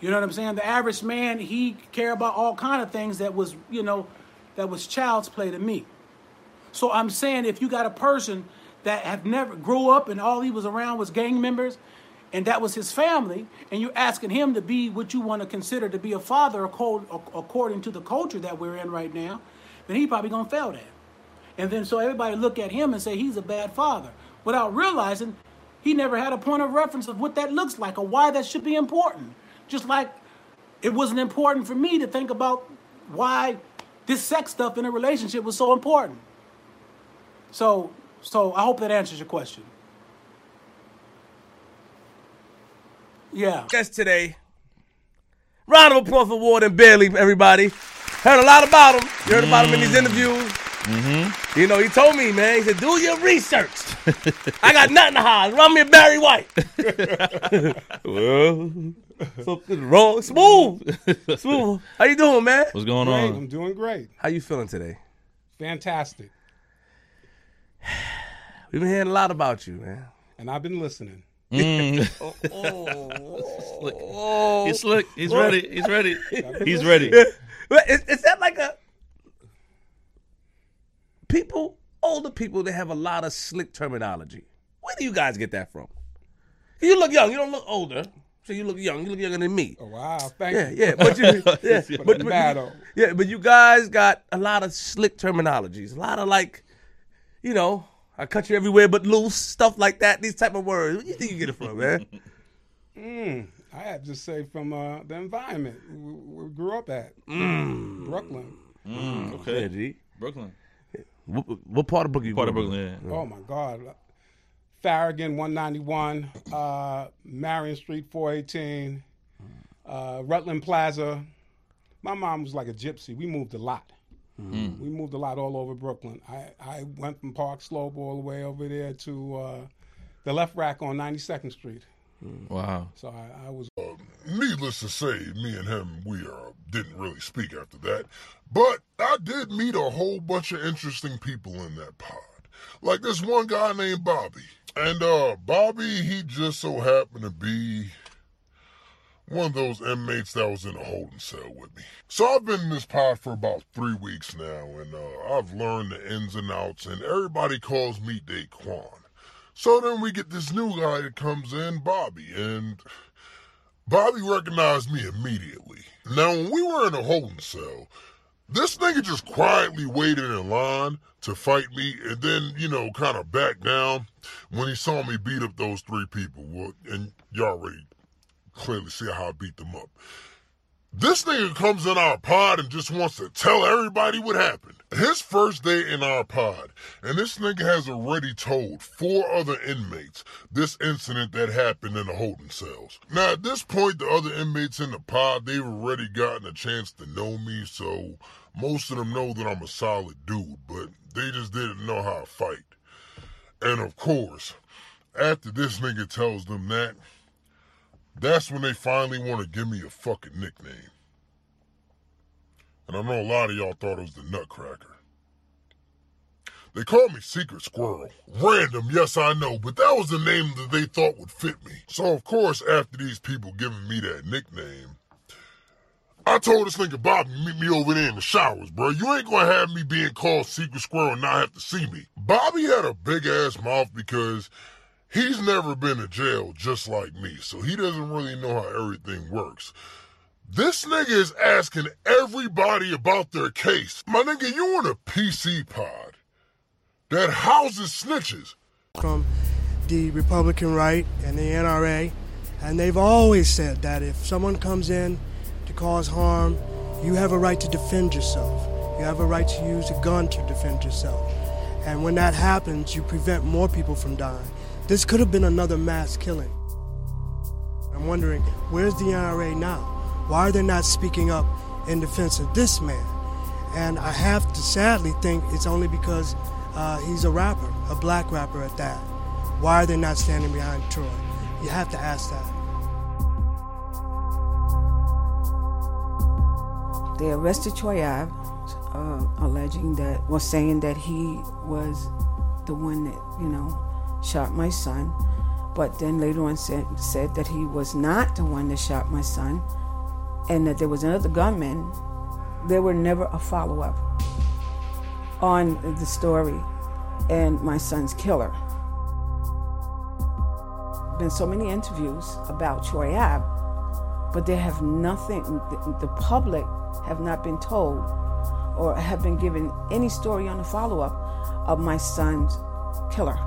You know what I'm saying? The average man, he care about all kind of things that was, you know, that was child's play to me. So I'm saying if you got a person that have never grew up and all he was around was gang members and that was his family and you're asking him to be what you want to consider to be a father according to the culture that we're in right now then he probably gonna fail that. And then so everybody look at him and say he's a bad father without realizing he never had a point of reference of what that looks like or why that should be important. Just like it wasn't important for me to think about why this sex stuff in a relationship was so important so, so I hope that answers your question. Yeah. Guest today. Round of applause for Warden Bailey, everybody. Heard a lot about him. You heard about him in these interviews. Mm-hmm. You know, he told me, man, he said, do your research. *laughs* I got nothing to hide. Run me a Barry White. *laughs* well, something wrong. Smooth. *laughs* Smooth. How you doing, man? What's going Great, on? I'm doing great. How you feeling today? Fantastic. *sighs* We've been hearing a lot about you, man. And I've been listening. Mm. *laughs* *laughs* Oh, He's slick. He's ready. He's ready. He's ready. *laughs* But is, is that like a people, older people, they have a lot of slick terminology. Where do you guys get that from? You look young. You don't look older. So you look young. You look younger than me. Oh, wow. Thank yeah, you. yeah, but you, yeah, But but, but mad you- old. yeah, but you guys got a lot of slick terminologies. A lot of like, you know, I cut you everywhere but loose stuff like that. These type of words. Where do you think you get it from, man? *laughs* Mm, I have to say from uh, the environment we, we grew up at. Mm. Brooklyn. Mm, okay. Yeah, G. Brooklyn. What, what part of Brooklyn? you Part of Brooklyn, in? Oh my God. Farragut 191, uh, Marion Street 418, uh, Rutland Plaza. My mom was like a gypsy. We moved a lot. Mm. We moved a lot all over Brooklyn. I, I went from Park Slope all the way over there to uh, the left rack on 92nd Street. Wow. So I, I was. Needless to say, me and him, we uh, didn't really speak after that. But I did meet a whole bunch of interesting people in that pod. Like this one guy named Bobby. And uh Bobby, he just so happened to be one of those inmates that was in a holding cell with me. So I've been in this pod for about three weeks now, and uh, I've learned the ins and outs, and everybody calls me Daquan. So then we get this new guy that comes in, Bobby, and Bobby recognized me immediately. Now, when we were in a holding cell, this nigga just quietly waited in line to fight me and then, you know, kind of back down when he saw me beat up those three people. Well, and y'all already clearly see how I beat them up. This nigga comes in our pod and just wants to tell everybody what happened. His first day in our pod, and this nigga has already told four other inmates this incident that happened in the holding cells. Now, at this point, the other inmates in the pod, they've already gotten a chance to know me, so most of them know that I'm a solid dude, but they just didn't know how to fight. And of course, after this nigga tells them that, that's when they finally want to give me a fucking nickname. And I know a lot of y'all thought it was the Nutcracker. They called me Secret Squirrel. Random, yes, I know, but that was the name that they thought would fit me. So, of course, after these people giving me that nickname, I told this nigga Bobby meet me over there in the showers, bro. You ain't gonna have me being called Secret Squirrel and not have to see me. Bobby had a big ass mouth because he's never been to jail just like me, so he doesn't really know how everything works. This nigga is asking everybody about their case. My nigga, you in a PC pod that houses snitches. from the Republican right and the NRA, and they've always said that if someone comes in to cause harm, you have a right to defend yourself. You have a right to use a gun to defend yourself. And when that happens, you prevent more people from dying. This could have been another mass killing. I'm wondering, where's the NRA now? Why are they not speaking up in defense of this man? And I have to sadly think it's only because uh, he's a rapper, a black rapper at that. Why are they not standing behind Troy? You have to ask that. They arrested Troy Ave, uh, alleging that, well, saying that he was the one that, you know, shot my son. But then later on said, said that he was not the one that shot my son and that there was another gunman. There were never a follow up on the story and my son's killer. Been so many interviews about Troy Ave, but they have nothing, the public have not been told or have been given any story on the follow up of my son's killer.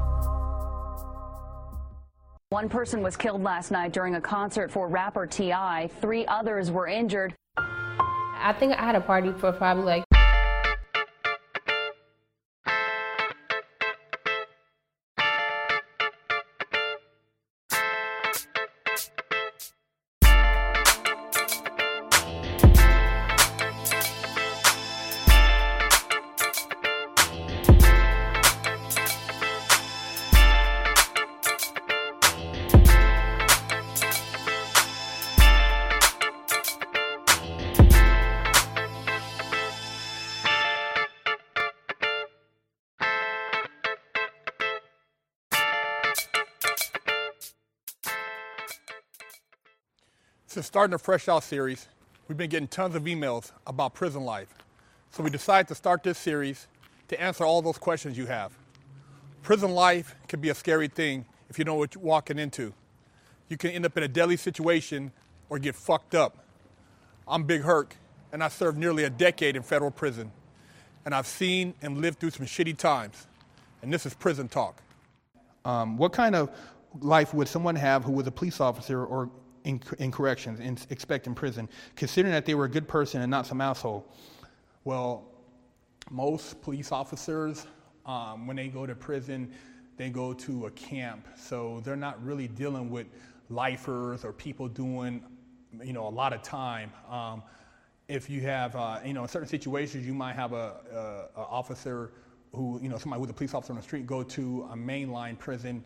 One person was killed last night during a concert for rapper T.I. Three others were injured. I think I had a party for probably like starting a Fresh Out series, we've been getting tons of emails about prison life. So we decided to start this series to answer all those questions you have. Prison life can be a scary thing if you know what you're walking into. You can end up in a deadly situation or get fucked up. I'm Big Herc, and I served nearly a decade in federal prison. And I've seen and lived through some shitty times. And this is prison talk. Um, what kind of life would someone have who was a police officer or in, in corrections and expect in prison, considering that they were a good person and not some asshole? Well, most police officers, um, when they go to prison, they go to a camp. So they're not really dealing with lifers or people doing, you know, a lot of time. Um, if you have, uh, you know, in certain situations, you might have a, a, a officer who, you know, somebody who's a police officer on the street go to a mainline prison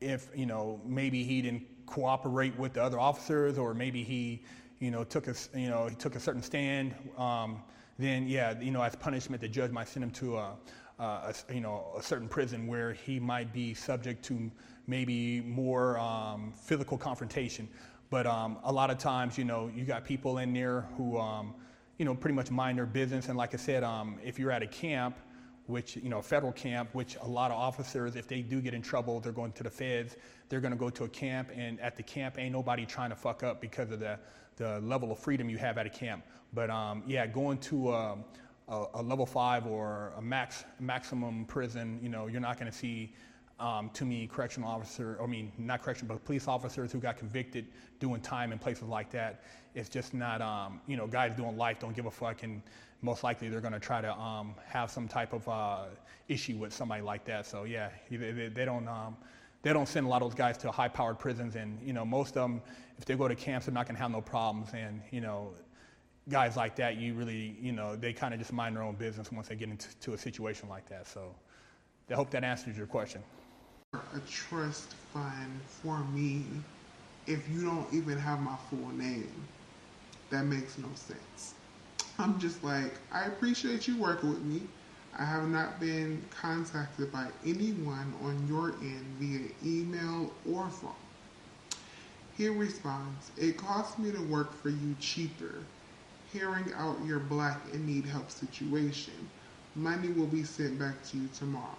if, you know, maybe he didn't cooperate with the other officers, or maybe he, you know, took a, you know, he took a certain stand, um, then yeah, you know, as punishment, the judge might send him to a, a, you know, a certain prison where he might be subject to maybe more um, physical confrontation. But um, a lot of times, you know, you got people in there who, um, you know, pretty much mind their business. And like I said, um, if you're at a camp, which, you know, federal camp, which a lot of officers, if they do get in trouble, they're going to the feds, they're going to go to a camp. And at the camp, ain't nobody trying to fuck up because of the, the level of freedom you have at a camp. But um, yeah, going to a, a, a level five or a max maximum prison, you know, you're not going to see um, too many correctional officers, I mean, not correctional, but police officers who got convicted doing time in places like that. It's just not, um, you know, guys doing life don't give a fuck, and most likely they're going to try to um, have some type of uh, issue with somebody like that. So yeah, they, they, don't. Um, they don't send a lot of those guys to high-powered prisons, and you know most of them, if they go to camps, they're not going to have no problems. And you know, guys like that, you really, you know, they kind of just mind their own business once they get into to a situation like that. So, I hope that answers your question. a trust fund for me if you don't even have my full name. That makes no sense. *laughs* I'm just like, I appreciate you working with me. I have not been contacted by anyone on your end via email or phone. He responds, It costs me to work for you cheaper. Hearing out your black and need help situation. Money will be sent back to you tomorrow.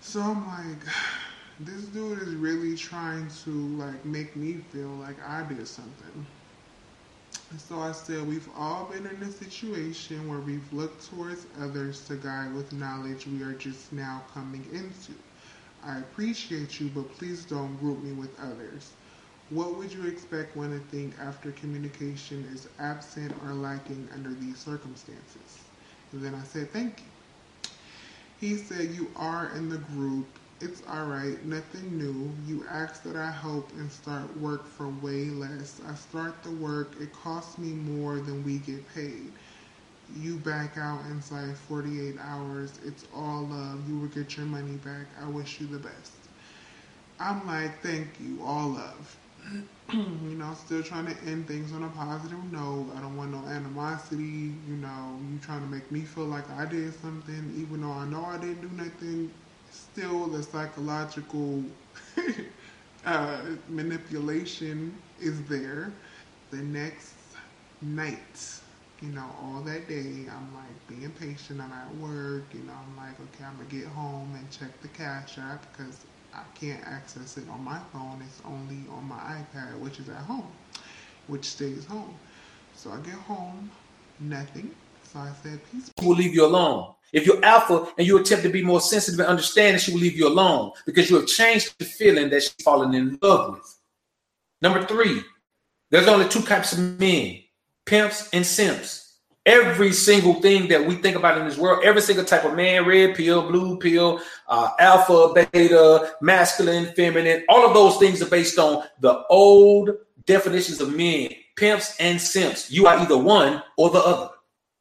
So I'm like, *sighs* this dude is really trying to like make me feel like I did something. And so I said, we've all been in a situation where we've looked towards others to guide with knowledge we are just now coming into. I appreciate you, but please don't group me with others. What would you expect one to think after communication is absent or lacking under these circumstances? And then I said, thank you. He said, You are in the group. It's alright, nothing new. You ask that I help and start work for way less. I start the work, it costs me more than we get paid. You back out inside 48 hours. It's all love. You will get your money back. I wish you the best. I'm like, Thank you, all love. *clears throat* you know, still trying to end things on a positive note. I don't want no animosity. You know, you trying to make me feel like I did something, even though I know I didn't do nothing. Still, the psychological *laughs* uh, manipulation is there. The next night, you know, all that day, I'm like being patient. I'm at work. You know, I'm like, okay, I'm gonna get home and check the cash app because I can't access it on my phone. It's only on my iPad, which is at home, which stays home. So I get home, nothing. So I said, peace. She will leave you alone. If you're alpha and you attempt to be more sensitive and understanding, she will leave you alone because you have changed the feeling that she's fallen in love with. Number three, there's only two types of men pimps and simps. Every single thing that we think about in this world, every single type of man, red pill, blue pill, uh, alpha, beta, masculine, feminine, all of those things are based on the old definitions of men, pimps and simps. You are either one or the other.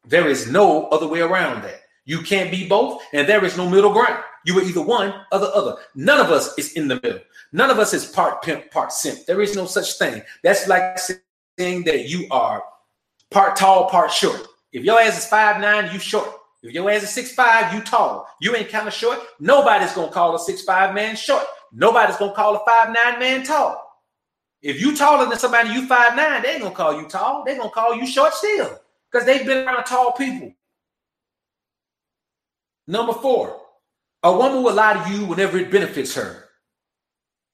There is no other way around that. You can't be both, and there is no middle ground. You are either one or the other. None of us is in the middle. None of us is part pimp, part simp. There is no such thing. That's like saying that you are part tall, part short. If your ass is five nine, you short. If your ass is six five, you tall. You ain't kind of short. Nobody's gonna call a six five man short. Nobody's gonna call a five nine man tall. If you taller than somebody, you five nine, they ain't gonna call you tall. They gonna call you short still because they've been around tall people. Number four, a woman will lie to you whenever it benefits her.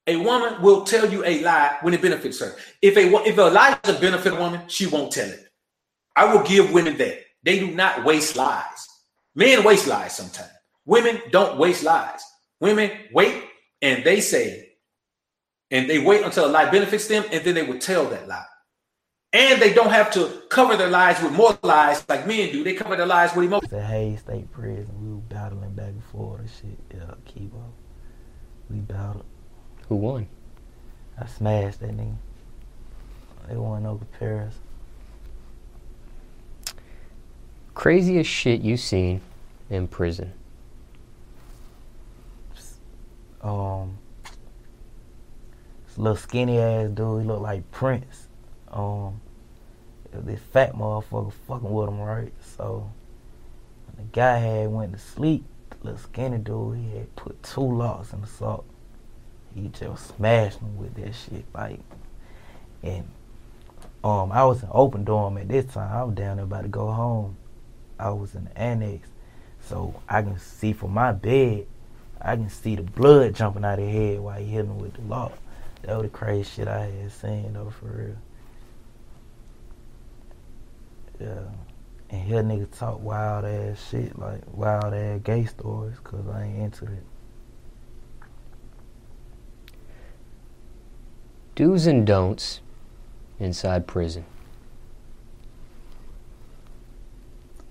A woman will tell you a lie when it benefits her. If a if a lie doesn't benefit a woman, she won't tell it. I will give women that. They do not waste lies. Men waste lies sometimes. Women don't waste lies. Women wait and they say, and they wait until a lie benefits them, and then they will tell that lie. And they don't have to cover their lies with more lies like men do. They cover their lies with emotion. The Hays State Prison, we were battling back and forth and shit. Yeah, Kibo. We battled. Who won? I smashed that nigga. It wasn't no comparison. Craziest shit you seen in prison. Um, This little skinny ass dude, he looked like Prince. Um, this fat motherfucker fucking with him, right? So the guy had went to sleep, the little skinny dude, he had put two locks in the sock. He just smashed him with that shit, like, and um, I was in open dorm at this time. I was down there about to go home. I was in the annex, so I can see from my bed, I can see the blood jumping out of his head while he hit him with the lock. That was the crazy shit I had seen though, for real. Yeah, and hear niggas talk wild ass shit, like wild ass gay stories, cause I ain't into it. Do's and don'ts inside prison.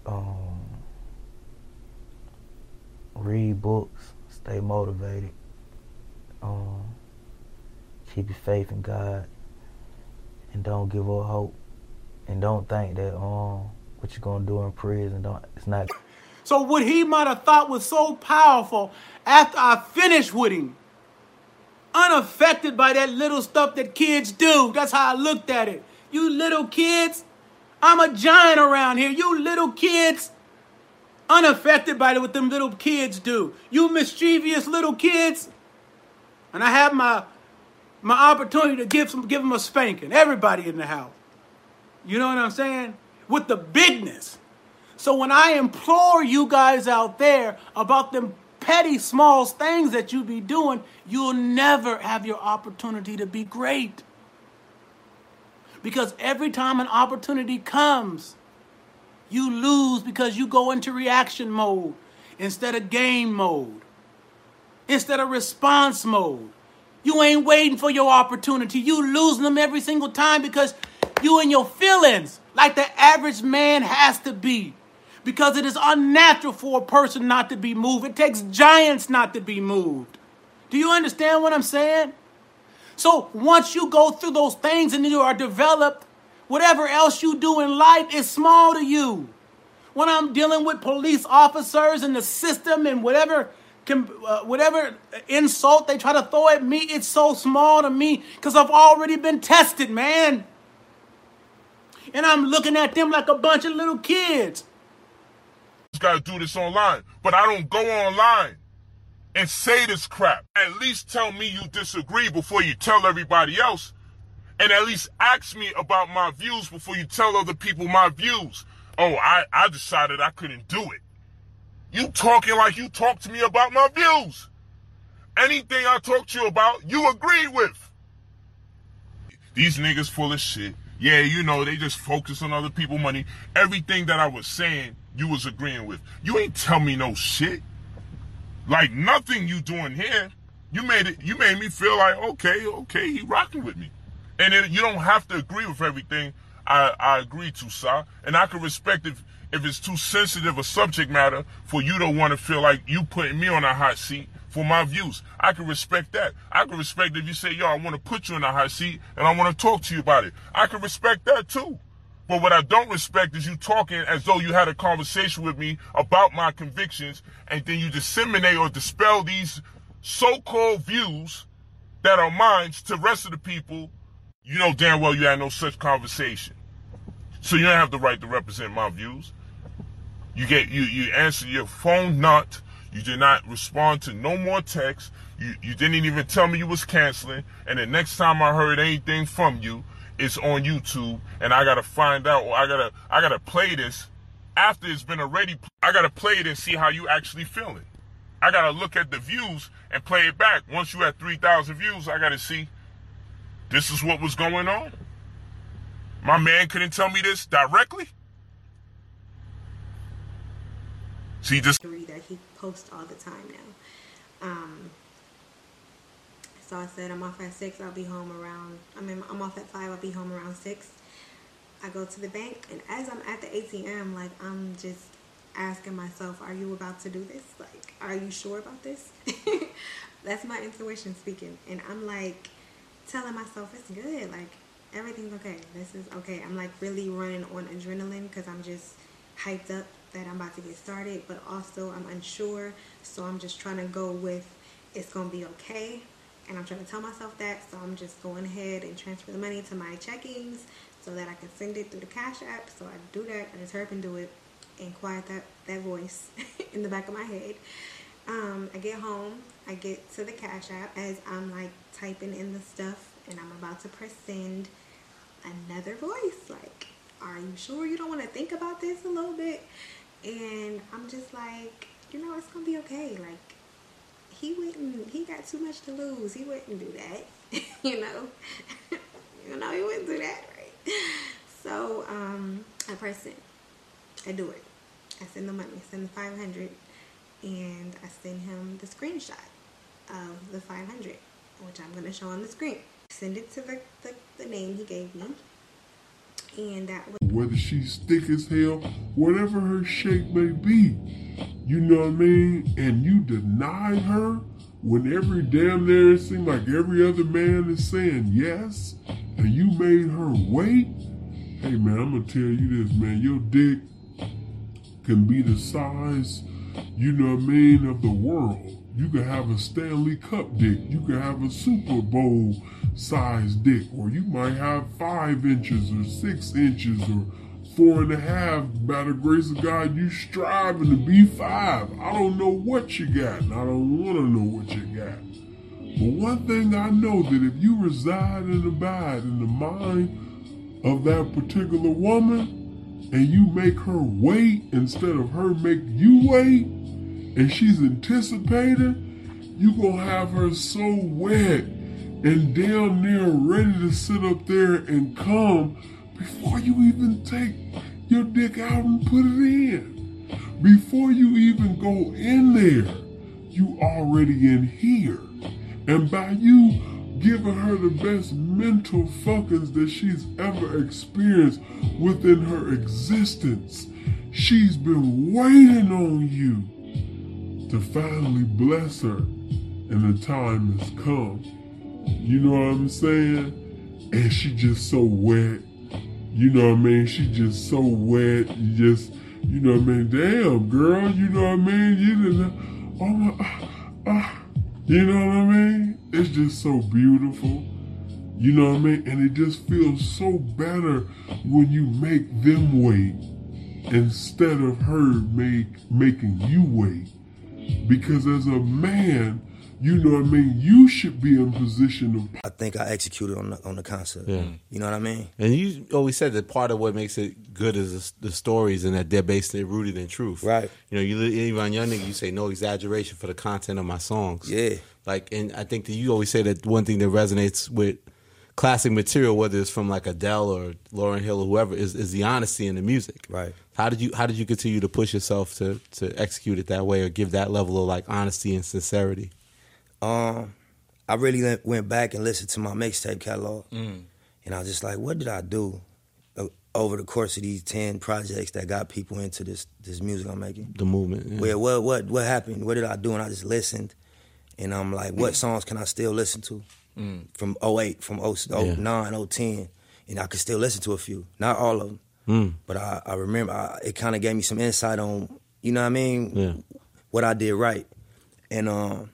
um, read books, stay motivated, um, keep your faith in God, and don't give up hope, and don't think that um what you're gonna do in prison don't it's not. So what he might have thought was so powerful after I finished with him, unaffected by that little stuff that kids do. That's how I looked at it. You little kids, I'm a giant around here. You little kids, unaffected by what them little kids do. You mischievous little kids, and I have my my opportunity to give some give them a spanking. Everybody in the house. You know what I'm saying? With the bigness. So when I implore you guys out there about them petty small things that you be doing, you'll never have your opportunity to be great. Because every time an opportunity comes, you lose because you go into reaction mode instead of game mode, instead of response mode. You ain't waiting for your opportunity. You losing them every single time because you in your feelings like the average man has to be. Because it is unnatural for a person not to be moved. It takes giants not to be moved. Do you understand what I'm saying? So once you go through those things and you are developed, whatever else you do in life is small to you. When I'm dealing with police officers and the system and whatever uh, whatever insult they try to throw at me, it's so small to me because I've already been tested, man. And I'm looking at them like a bunch of little kids. just gotta do this online. But I don't go online and say this crap. At least tell me you disagree before you tell everybody else. And at least ask me about my views before you tell other people my views. Oh, I, I decided I couldn't do it. You talking like you talk to me about my views. Anything I talk to you about, you agree with. These niggas full of shit. Yeah, you know, they just focus on other people money. Everything that I was saying, you was agreeing with. You ain't tell me no shit. Like nothing you doing here. You made it you made me feel like, okay, okay, he rocking with me. And then you don't have to agree with everything I, I agree to, sir. And I can respect if if it's too sensitive a subject matter for you to want to feel like you putting me on a hot seat for my views. I can respect that. I can respect if you say, yo, I want to put you in a hot seat and I want to talk to you about it. I can respect that too. But what I don't respect is you talking as though you had a conversation with me about my convictions and then you disseminate or dispel these so-called views that are mine to rest of the people. You know damn well you had no such conversation. So you don't have the right to represent my views. You get you you answer your phone not. You did not respond to no more texts. You you didn't even tell me you was canceling. And the next time I heard anything from you, it's on YouTube, and I gotta find out. I gotta I gotta play this after it's been already. I gotta play it and see how you actually feeling. I gotta look at the views and play it back. Once you had three thousand views, I gotta see. This is what was going on. My man couldn't tell me this directly. See, just that he posts all the time now. Um, so I said I'm off at six. I'll be home around. I mean, I'm off at five. I'll be home around six. I go to the bank, and as I'm at the ATM, like I'm just asking myself, "Are you about to do this? Like, are you sure about this?" *laughs* That's my intuition speaking, and I'm like telling myself it's good. Like everything's okay. This is okay. I'm like really running on adrenaline because I'm just hyped up that I'm about to get started, but also I'm unsure. So I'm just trying to go with it's gonna be okay. And I'm trying to tell myself that, so I'm just going ahead and transfer the money to my checkings so that I can send it through the Cash App. So I do that. I just hurry up and do it and quiet that, that voice *laughs* in the back of my head. Um, I get home, I get to the Cash App as I'm like typing in the stuff and I'm about to press send. Another voice like, Are you sure you don't want to think about this a little bit? And I'm just like, You know, it's gonna be okay. Like, he wouldn't, he got too much to lose. He wouldn't do that. *laughs* you know, *laughs* you know, he wouldn't do that, right? So, um, I press it. I do it. I send the money, send the 500 and I send him the screenshot of the 500, which I'm to show on the screen. Send it to the, the, the name he gave me. And that was Whether she's thick as hell, whatever her shape may be, you know what I mean? And you deny her when every damn there it like every other man is saying yes, and you made her wait. Hey man, I'm gonna tell you this, man. Your dick can be the size, you know what I mean, of the world. You could have a Stanley Cup dick. You could have a Super Bowl size dick. Or you might have five inches or six inches or four and a half. By the grace of God, you striving to be five. I don't know what you got, and I don't want to know what you got. But one thing I know that if you reside and abide in the mind of that particular woman, and you make her wait instead of her make you wait, and she's anticipating, you gonna have her so wet and down there ready to sit up there and come before you even take your dick out and put it in. Before you even go in there, you already in here. And by you giving her the best mental fuckings that she's ever experienced within her existence, she's been waiting on you to finally bless her, and the time has come. You know what I'm saying? And she just so wet. You know what I mean? She just so wet. You just, you know what I mean? Damn, girl. You know what I mean? You didn't. Oh my. ah, ah. You know what I mean? It's just so beautiful. You know what I mean? And it just feels so better when you make them wait instead of her make making you wait. Because as a man, you know what I mean, you should be in position of I think I executed on the on the concept. Yeah. You know what I mean? And you always said that part of what makes it good is the, the stories and that they're based, they're rooted in truth. Right. You know, you even on Young Nigga, you say no exaggeration for the content of my songs. Yeah. Like, and I think that you always say that one thing that resonates with classic material, whether it's from like Adele or Lauryn Hill or whoever, is, is the honesty in the music. Right. How did you How did you continue to push yourself to to execute it that way or give that level of like honesty and sincerity? Um, I really went- went back and listened to my mixtape catalog, Mm. and I was just like, what did I do over the course of these ten projects that got people into this this music I'm making? The movement. yeah. Where what what what happened? What did I do? And I just listened, and I'm like, what songs can I still listen to Mm. from 08, from 09, 010, and I could still listen to a few, not all of them. Mm. But I, I remember I, it kind of gave me some insight on, you know what I mean, Yeah. what I did right. And um,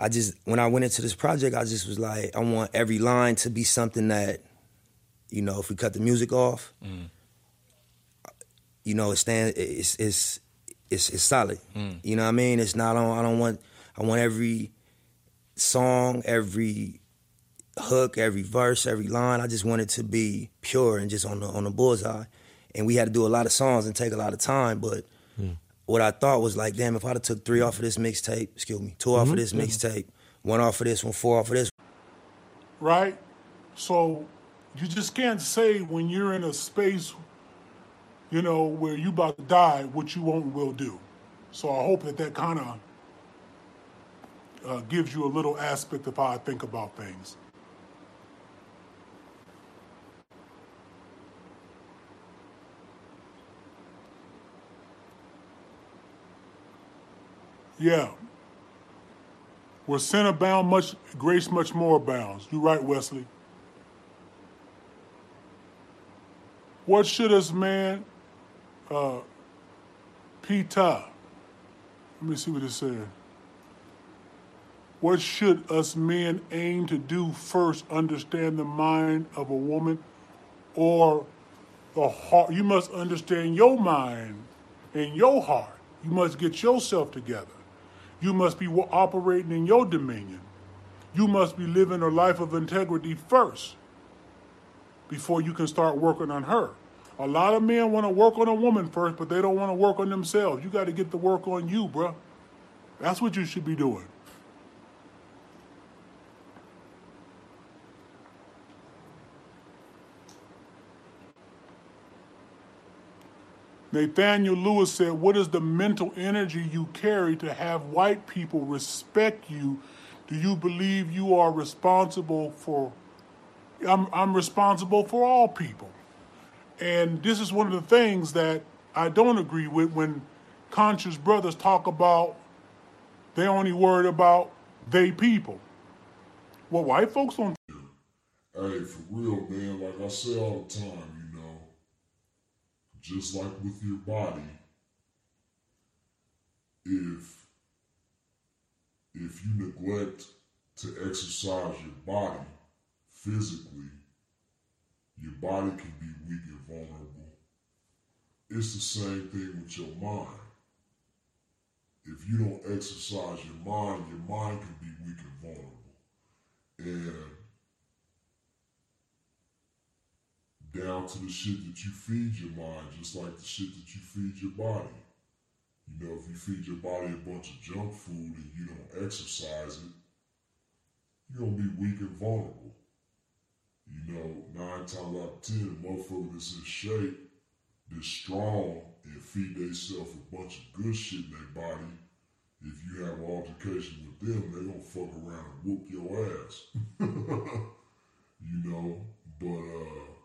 I just, when I went into this project, I just was like, I want every line to be something that, you know, if we cut the music off, Mm. you know, it stands, it's, it's, it's, it's solid. Mm. You know what I mean? It's not, I don't, I don't want, I want every song, every hook, every verse, every line. I just wanted to be pure and just on the on the bullseye. And we had to do a lot of songs and take a lot of time. But Mm. what I thought was like, damn, if I'd have took three off of this mixtape, excuse me, 2 off Mhm. of this Mhm. mixtape, one off of this, one four off of this. right? So you just can't say when you're in a space, you know, where you about to die, what you won't will do. So I hope that that kind of uh, gives you a little aspect of how I think about things. Yeah. Where sin abound, much grace much more abounds. You're right, Wesley. What should us, man? Uh, Peter. Let me see what it said. what should us men aim to do first? Understand the mind of a woman, or the heart? You must understand your mind and your heart. You must get yourself together. You must be operating in your dominion. You must be living a life of integrity first before you can start working on her. A lot of men want to work on a woman first, but they don't want to work on themselves. You got to get the work on you, bruh. That's what you should be doing. Nathaniel Lewis said, What is the mental energy you carry to have white people respect you? Do you believe you are responsible for? I'm, I'm responsible for all people. And this is one of the things that I don't agree with when conscious brothers talk about they only worried about they people. Well, white folks don't. Hey, for real, man, like I say all the time, just like with your body, if if you neglect to exercise your body physically, your body can be weak and vulnerable. It's the same thing with your mind. If you don't exercise your mind, your mind can be weak and vulnerable. And down to the shit that you feed your mind, just like the shit that you feed your body. You know, if you feed your body a bunch of junk food and you don't exercise it, you're gonna be weak and vulnerable. You know, nine times out of ten, a motherfucker that's in shape, that's strong, and feed themselves a bunch of good shit in their body, if you have an altercation with them, they're gonna fuck around and whoop your ass. *laughs* you know, but uh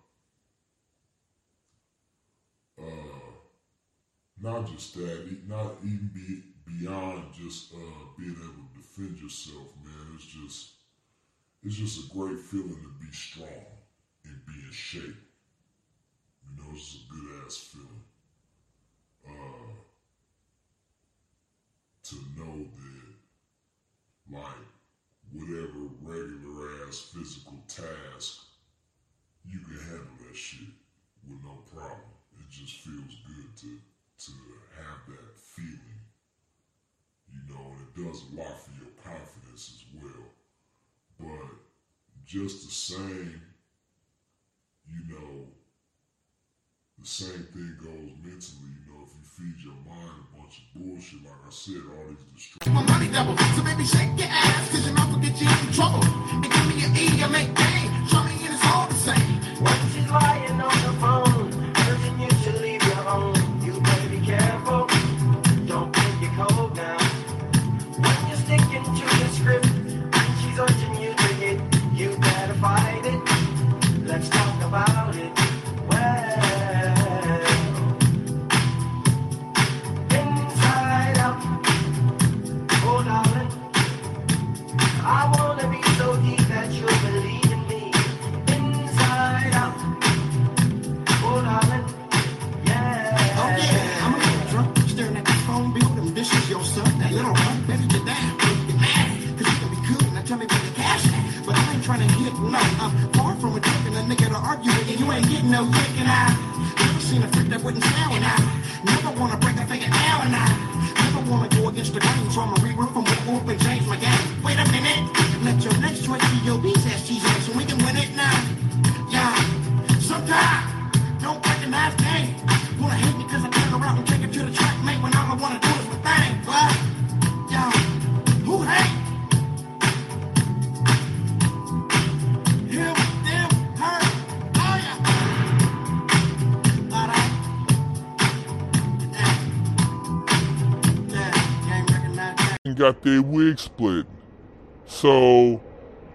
uh not just that, not even be beyond just uh being able to defend yourself, man. It's just it's just a great feeling to be strong and be in shape. You know, it's a good ass feeling. Uh, to know that, like, whatever regular ass physical task, you can handle that shit with no problem. It just feels good to to have that feeling, you know, and it does a lot for your confidence as well. But just the same, you know, the same thing goes mentally. You know, if you feed your mind a bunch of bullshit, like I said, all these distractions. my money double. So baby, shake your ass, cause your mouth will get you in trouble. And give me your E, you make game. Show me got their wig split. So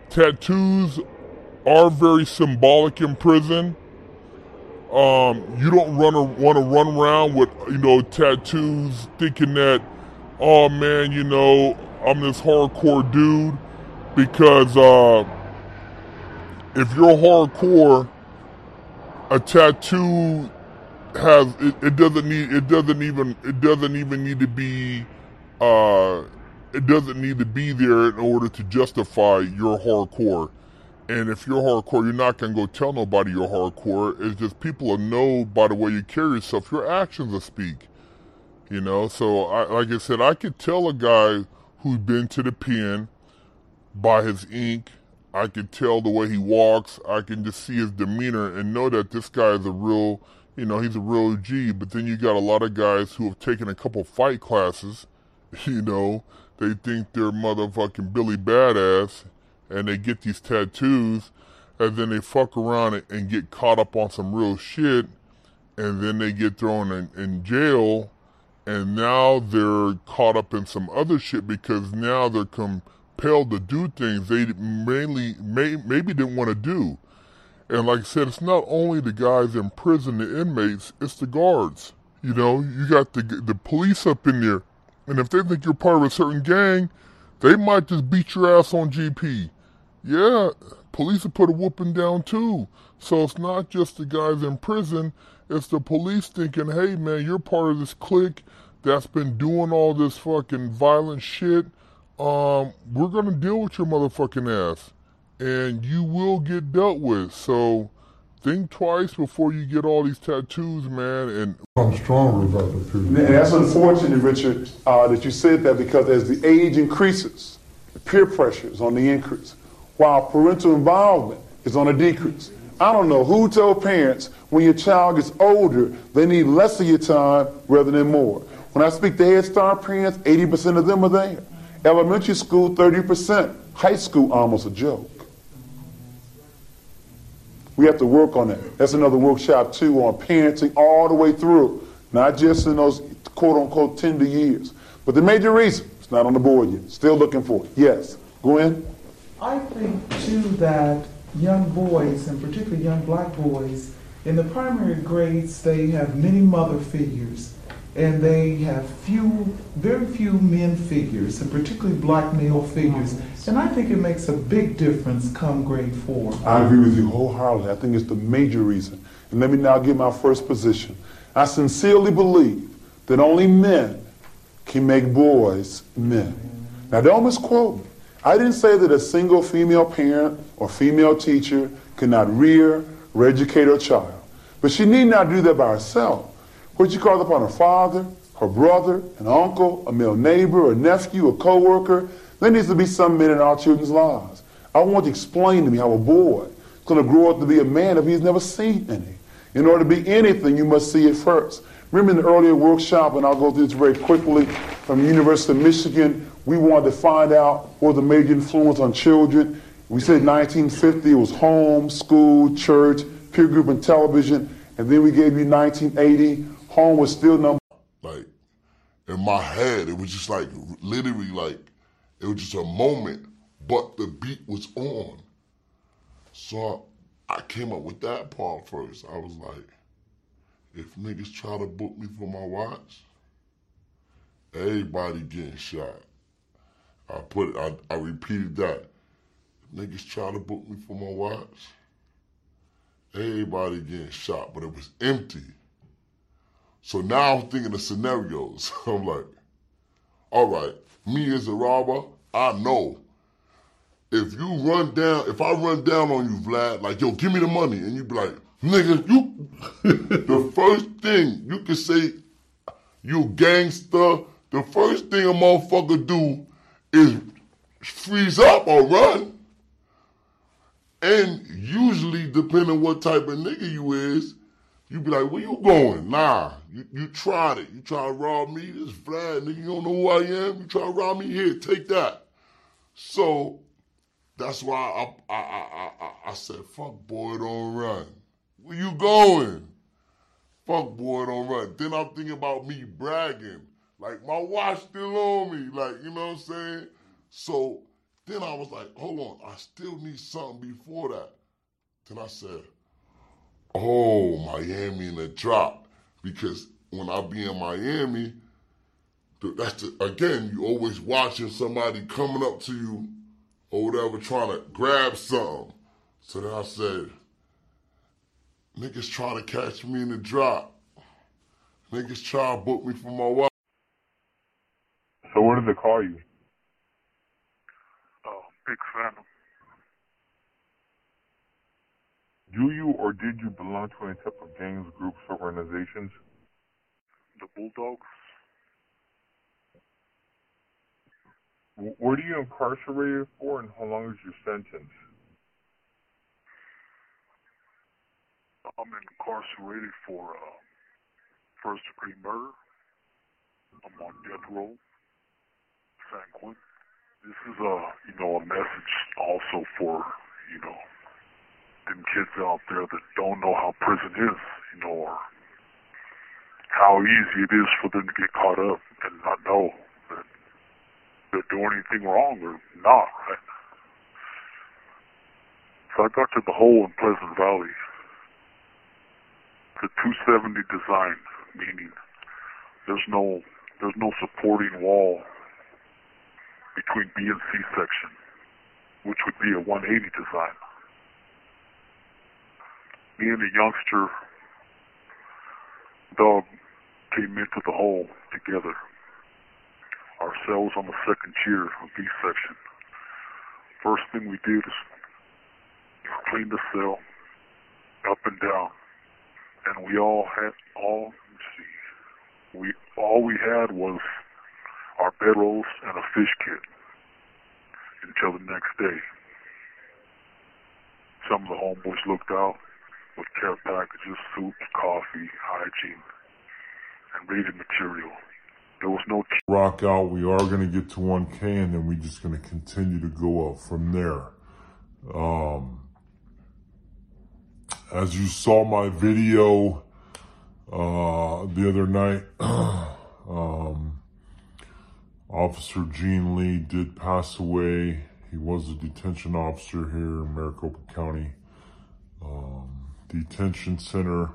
tattoos are very symbolic in prison. Um, you don't run want to run around with you know tattoos, thinking that, oh man, you know I'm this hardcore dude, because uh, if you're hardcore, a tattoo has it, it doesn't need it doesn't even it doesn't even need to be uh it doesn't need to be there in order to justify your hardcore. And if you're hardcore, you're not gonna go tell nobody you're hardcore. It's just people will know by the way you carry yourself. Your actions will speak. You know, so I, like I said, I could tell a guy who's been to the pen by his ink. I could tell the way he walks. I can just see his demeanor and know that this guy is a real, you know, he's a real G. But then you got a lot of guys who have taken a couple fight classes. *laughs* You know, they think they're motherfucking Billy Badass, and they get these tattoos, and then they fuck around and- get caught up on some real shit, and then they get thrown in, in jail and now they're caught up in some other shit because now they're compelled to do things they mainly may, maybe didn't want to do. And like I said, it's not only the guys in prison, the inmates, it's the guards. You know, you got the the police up in there, and if they think you're part of a certain gang, they might just beat your ass on GP. Yeah, police will put a whooping down too. So it's not just the guys in prison, it's the police thinking, hey man, you're part of this clique that's been doing all this fucking violent shit. Um, we're gonna deal with your motherfucking ass. And you will get dealt with. So think twice before you get all these tattoos, man, and I'm stronger about the And that's unfortunate, Richard, uh, that you said that because as the age increases, the peer pressure is on the increase, while parental involvement is on a decrease. I don't know who told parents when your child gets older, they need less of your time rather than more. When I speak to Head Start parents, 80% of them are there. Elementary school, 30%. High school, almost a joke. We have to work on that. That's another workshop too on parenting all the way through, not just in those quote unquote tender years. But the major reason, it's not on the board yet. Still looking for it. Yes. Gwen? I think too that young boys, and particularly young black boys, in the primary grades, they have many mother figures, and they have few, very few men figures, and particularly black male figures. And I think it makes a big difference come grade four. I agree with you wholeheartedly. I think it's the major reason. And let me now give my first position. I sincerely believe that only men can make boys men. Now, don't misquote me. I didn't say that a single female parent or female teacher cannot rear or educate her child. But she need not do that by herself. What she calls upon her father, her brother, an uncle, a male neighbor, a nephew, a coworker. There needs to be some men in our children's lives. I want to explain to me how a boy is going to grow up to be a man if he's never seen any. In order to be anything, you must see it first. Remember in the earlier workshop, and I'll go through this very quickly, from University of Michigan, we wanted to find out what the major influence on children. We said 1950 it was home, school, church, peer group, and television. And then we gave you 1980. Home was still number like in my head it was just like literally like it was just a moment but the beat was on. So i came up with that part first. I was like if niggas try to book me for my watch everybody getting shot. I put it i, I repeated that. Niggas try to book me for my watch everybody getting shot but it was empty so now I'm thinking of scenarios. *laughs* I'm like, all right, me as a robber, I know. If you run down, if I run down on you, Vlad, like, yo, give me the money, and you be like, nigga, you, *laughs* the first thing you can say, you gangster, the first thing a motherfucker do is freeze up or run. And usually, depending on what type of nigga you is, you be like, where you going? Nah, you, you tried it. You try to rob me? This Vlad, nigga, you don't know who I am? You try to rob me? Here, take that. So, that's why I, I, I, I, I said, fuck boy, don't run. Where you going? Fuck boy, don't run. Then I'm thinking about me bragging. Like, my watch still on me. Like, you know what I'm saying? So, then I was like, hold on, I still need something before that. Then I said, oh, Miami in the drop. Because when I be in Miami, that's the, again, you always watching somebody coming up to you or whatever, trying to grab something. So then I said, niggas trying to catch me in the drop. Niggas try to book me for my wife. So what did they call you? Oh, big Phantom. Do you or did you belong to any type of gangs, groups, or organizations? The Bulldogs. W- What are you incarcerated for, and how long is your sentence? I'm incarcerated for uh, first degree murder. I'm on death row. San Quentin. This is a, you know, a message also for, you know, them kids out there that don't know how prison is, you know, or how easy it is for them to get caught up and not know that they're doing anything wrong or not, right? So I got to the hole in Pleasant Valley. The 270 design, meaning there's no there's no supporting wall between B and C section, which would be a 180 design. And a youngster dog came into the hole together. Our cells on the second tier of B section. First thing we did is clean the cell up and down, and we all had all. See, we all we had was our bedrolls and a fish kit until the next day. Some of the homeboys looked out with care packages, soup, coffee, hygiene, and reading material. There was no rock out. We are going to get to 1K and then we're just going to continue to go up from there. Um, as you saw my video uh, the other night, *clears throat* um, Officer Gene Lee did pass away. He was a detention officer here in Maricopa County um, Detention Center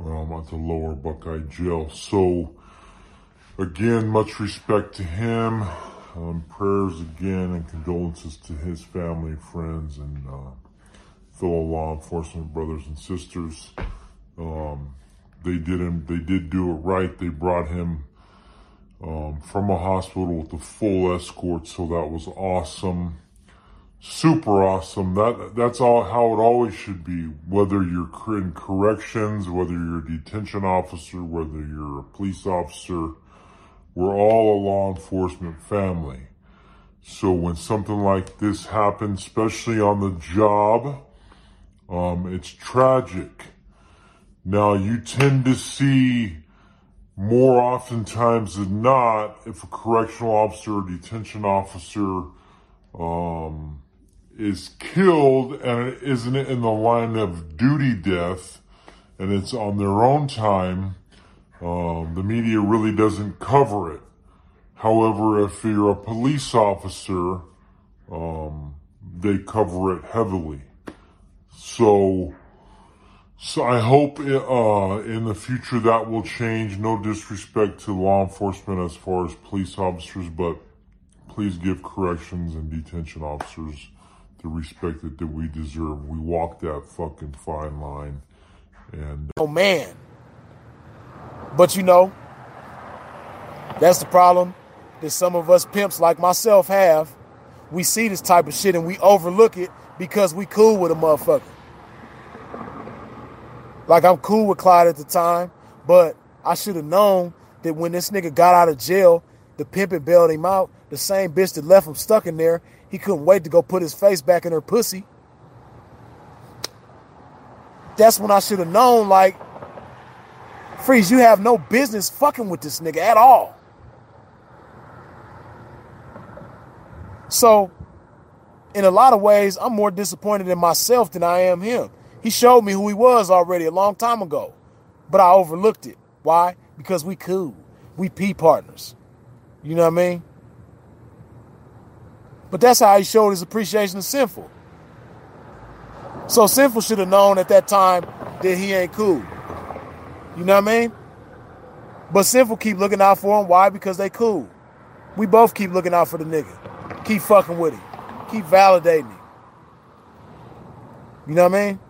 um, at the lower Buckeye Jail. So, again, much respect to him. Um, prayers again and condolences to his family, friends, and uh, fellow law enforcement brothers and sisters. Um, they did him. They did do it right. They brought him um, from a hospital with a full escort, so that was awesome. Super awesome. That that's all how it always should be. Whether you're in corrections, whether you're a detention officer, whether you're a police officer, we're all a law enforcement family. So when something like this happens, especially on the job, um, it's tragic. Now you tend to see more oftentimes than not, if a correctional officer or detention officer um, is killed and it isn't in the line of duty death and it's on their own time, um, the media really doesn't cover it. However, if you're a police officer, um, they cover it heavily. So, so I hope uh, in the future that will change. No disrespect to law enforcement as far as police officers, but please give corrections and detention officers the respect that, that we deserve. We walk that fucking fine line. And uh, Oh man. But you know, that's the problem that some of us pimps like myself have. We see this type of shit and we overlook it because we cool with a motherfucker. Like I'm cool with Clyde at the time, but I should have known that when this nigga got out of jail, the pimp pimpin' bailed him out. The same bitch that left him stuck in there, he couldn't wait to go put his face back in her pussy. That's when I should have known, like, Freeze, you have no business fucking with this nigga at all. So, in a lot of ways, I'm more disappointed in myself than I am him. He showed me who he was already a long time ago, but I overlooked it. Why? Because we cool. We P partners. You know what I mean? But that's how he showed his appreciation of Sinful. So Sinful should have known at that time that he ain't cool. You know what I mean? But Sinful keep looking out for him. Why? Because they cool. We both keep looking out for the nigga. Keep fucking with him. Keep validating him. You know what I mean?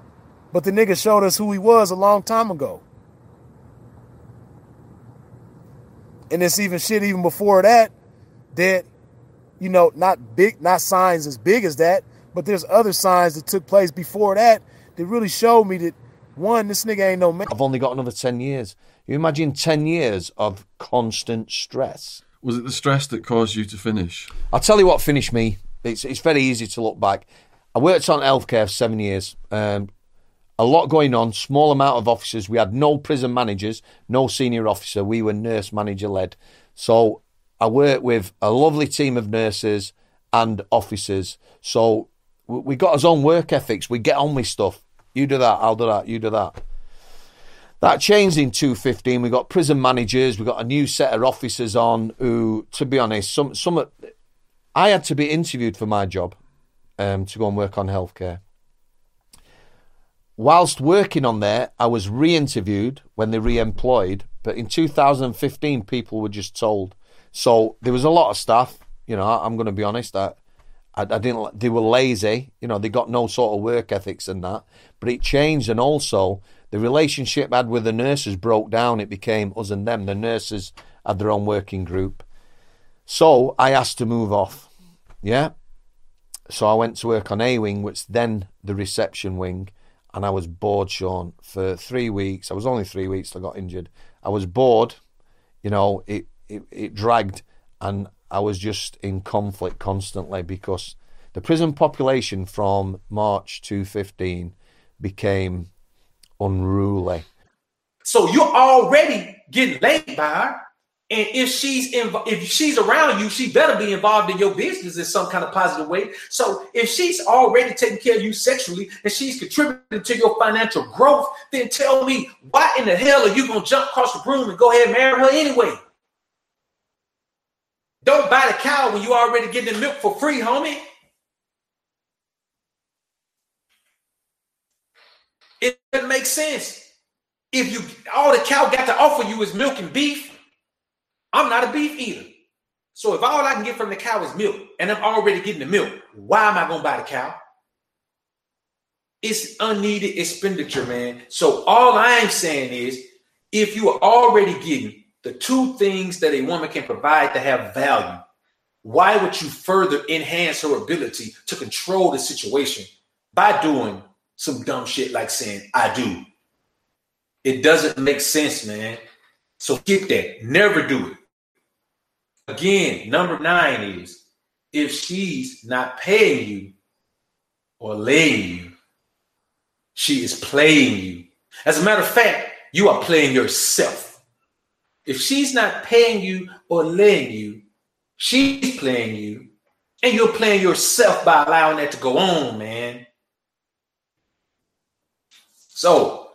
But the nigga showed us who he was a long time ago. And it's even shit even before that that you know, not big, not signs as big as that, but there's other signs that took place before that that really showed me that one, this nigga ain't no man. I've only got another 10 years. You imagine 10 years of constant stress. Was it the stress that caused you to finish? I'll tell you what finished me. It's, it's very easy to look back. I worked on healthcare for seven years. Um, a lot going on, small amount of officers. We had no prison managers, no senior officer. We were nurse manager led. So I work with a lovely team of nurses and officers. So we got our own work ethics. We get on with stuff. You do that, I'll do that, you do that. That changed in 2015. We got prison managers. We got a new set of officers on who, to be honest, some some. I had to be interviewed for my job um, to go and work on healthcare. Whilst working on there, I was re-interviewed when they re-employed. But in 2015, people were just told. So there was a lot of staff. You know, I'm going to be honest. I, I, I didn't. They were lazy. You know, they got no sort of work ethics and that. But it changed, and also the relationship I had with the nurses broke down. It became us and them. The nurses had their own working group. So I asked to move off. Yeah. So I went to work on A Wing, which then the reception wing, and I was bored, Sean, for three weeks. I was only three weeks I got injured. I was bored, you know, it, it, it dragged, and I was just in conflict constantly because the prison population from March 2015 became unruly. So you're already getting laid by her. And if she's inv- if she's around you, she better be involved in your business in some kind of positive way. So if she's already taking care of you sexually and she's contributing to your financial growth, then tell me why in the hell are you gonna jump across the room and go ahead and marry her anyway? Don't buy the cow when you already getting the milk for free, homie. It doesn't make sense. If you all the cow got to offer you is milk and beef, I'm not a beef eater. So if all I can get from the cow is milk and I'm already getting the milk, why am I gonna buy the cow? It's unneeded expenditure, man. So all I'm saying is if you are already getting the two things that a woman can provide to have value, why would you further enhance her ability to control the situation by doing some dumb shit like saying, I do? It doesn't make sense, man. So get that. Never do it. Again, number nine is if she's not paying you or laying you, she is playing you. As a matter of fact, you are playing yourself. If she's not paying you or laying you, she's playing you, and you're playing yourself by allowing that to go on, man. So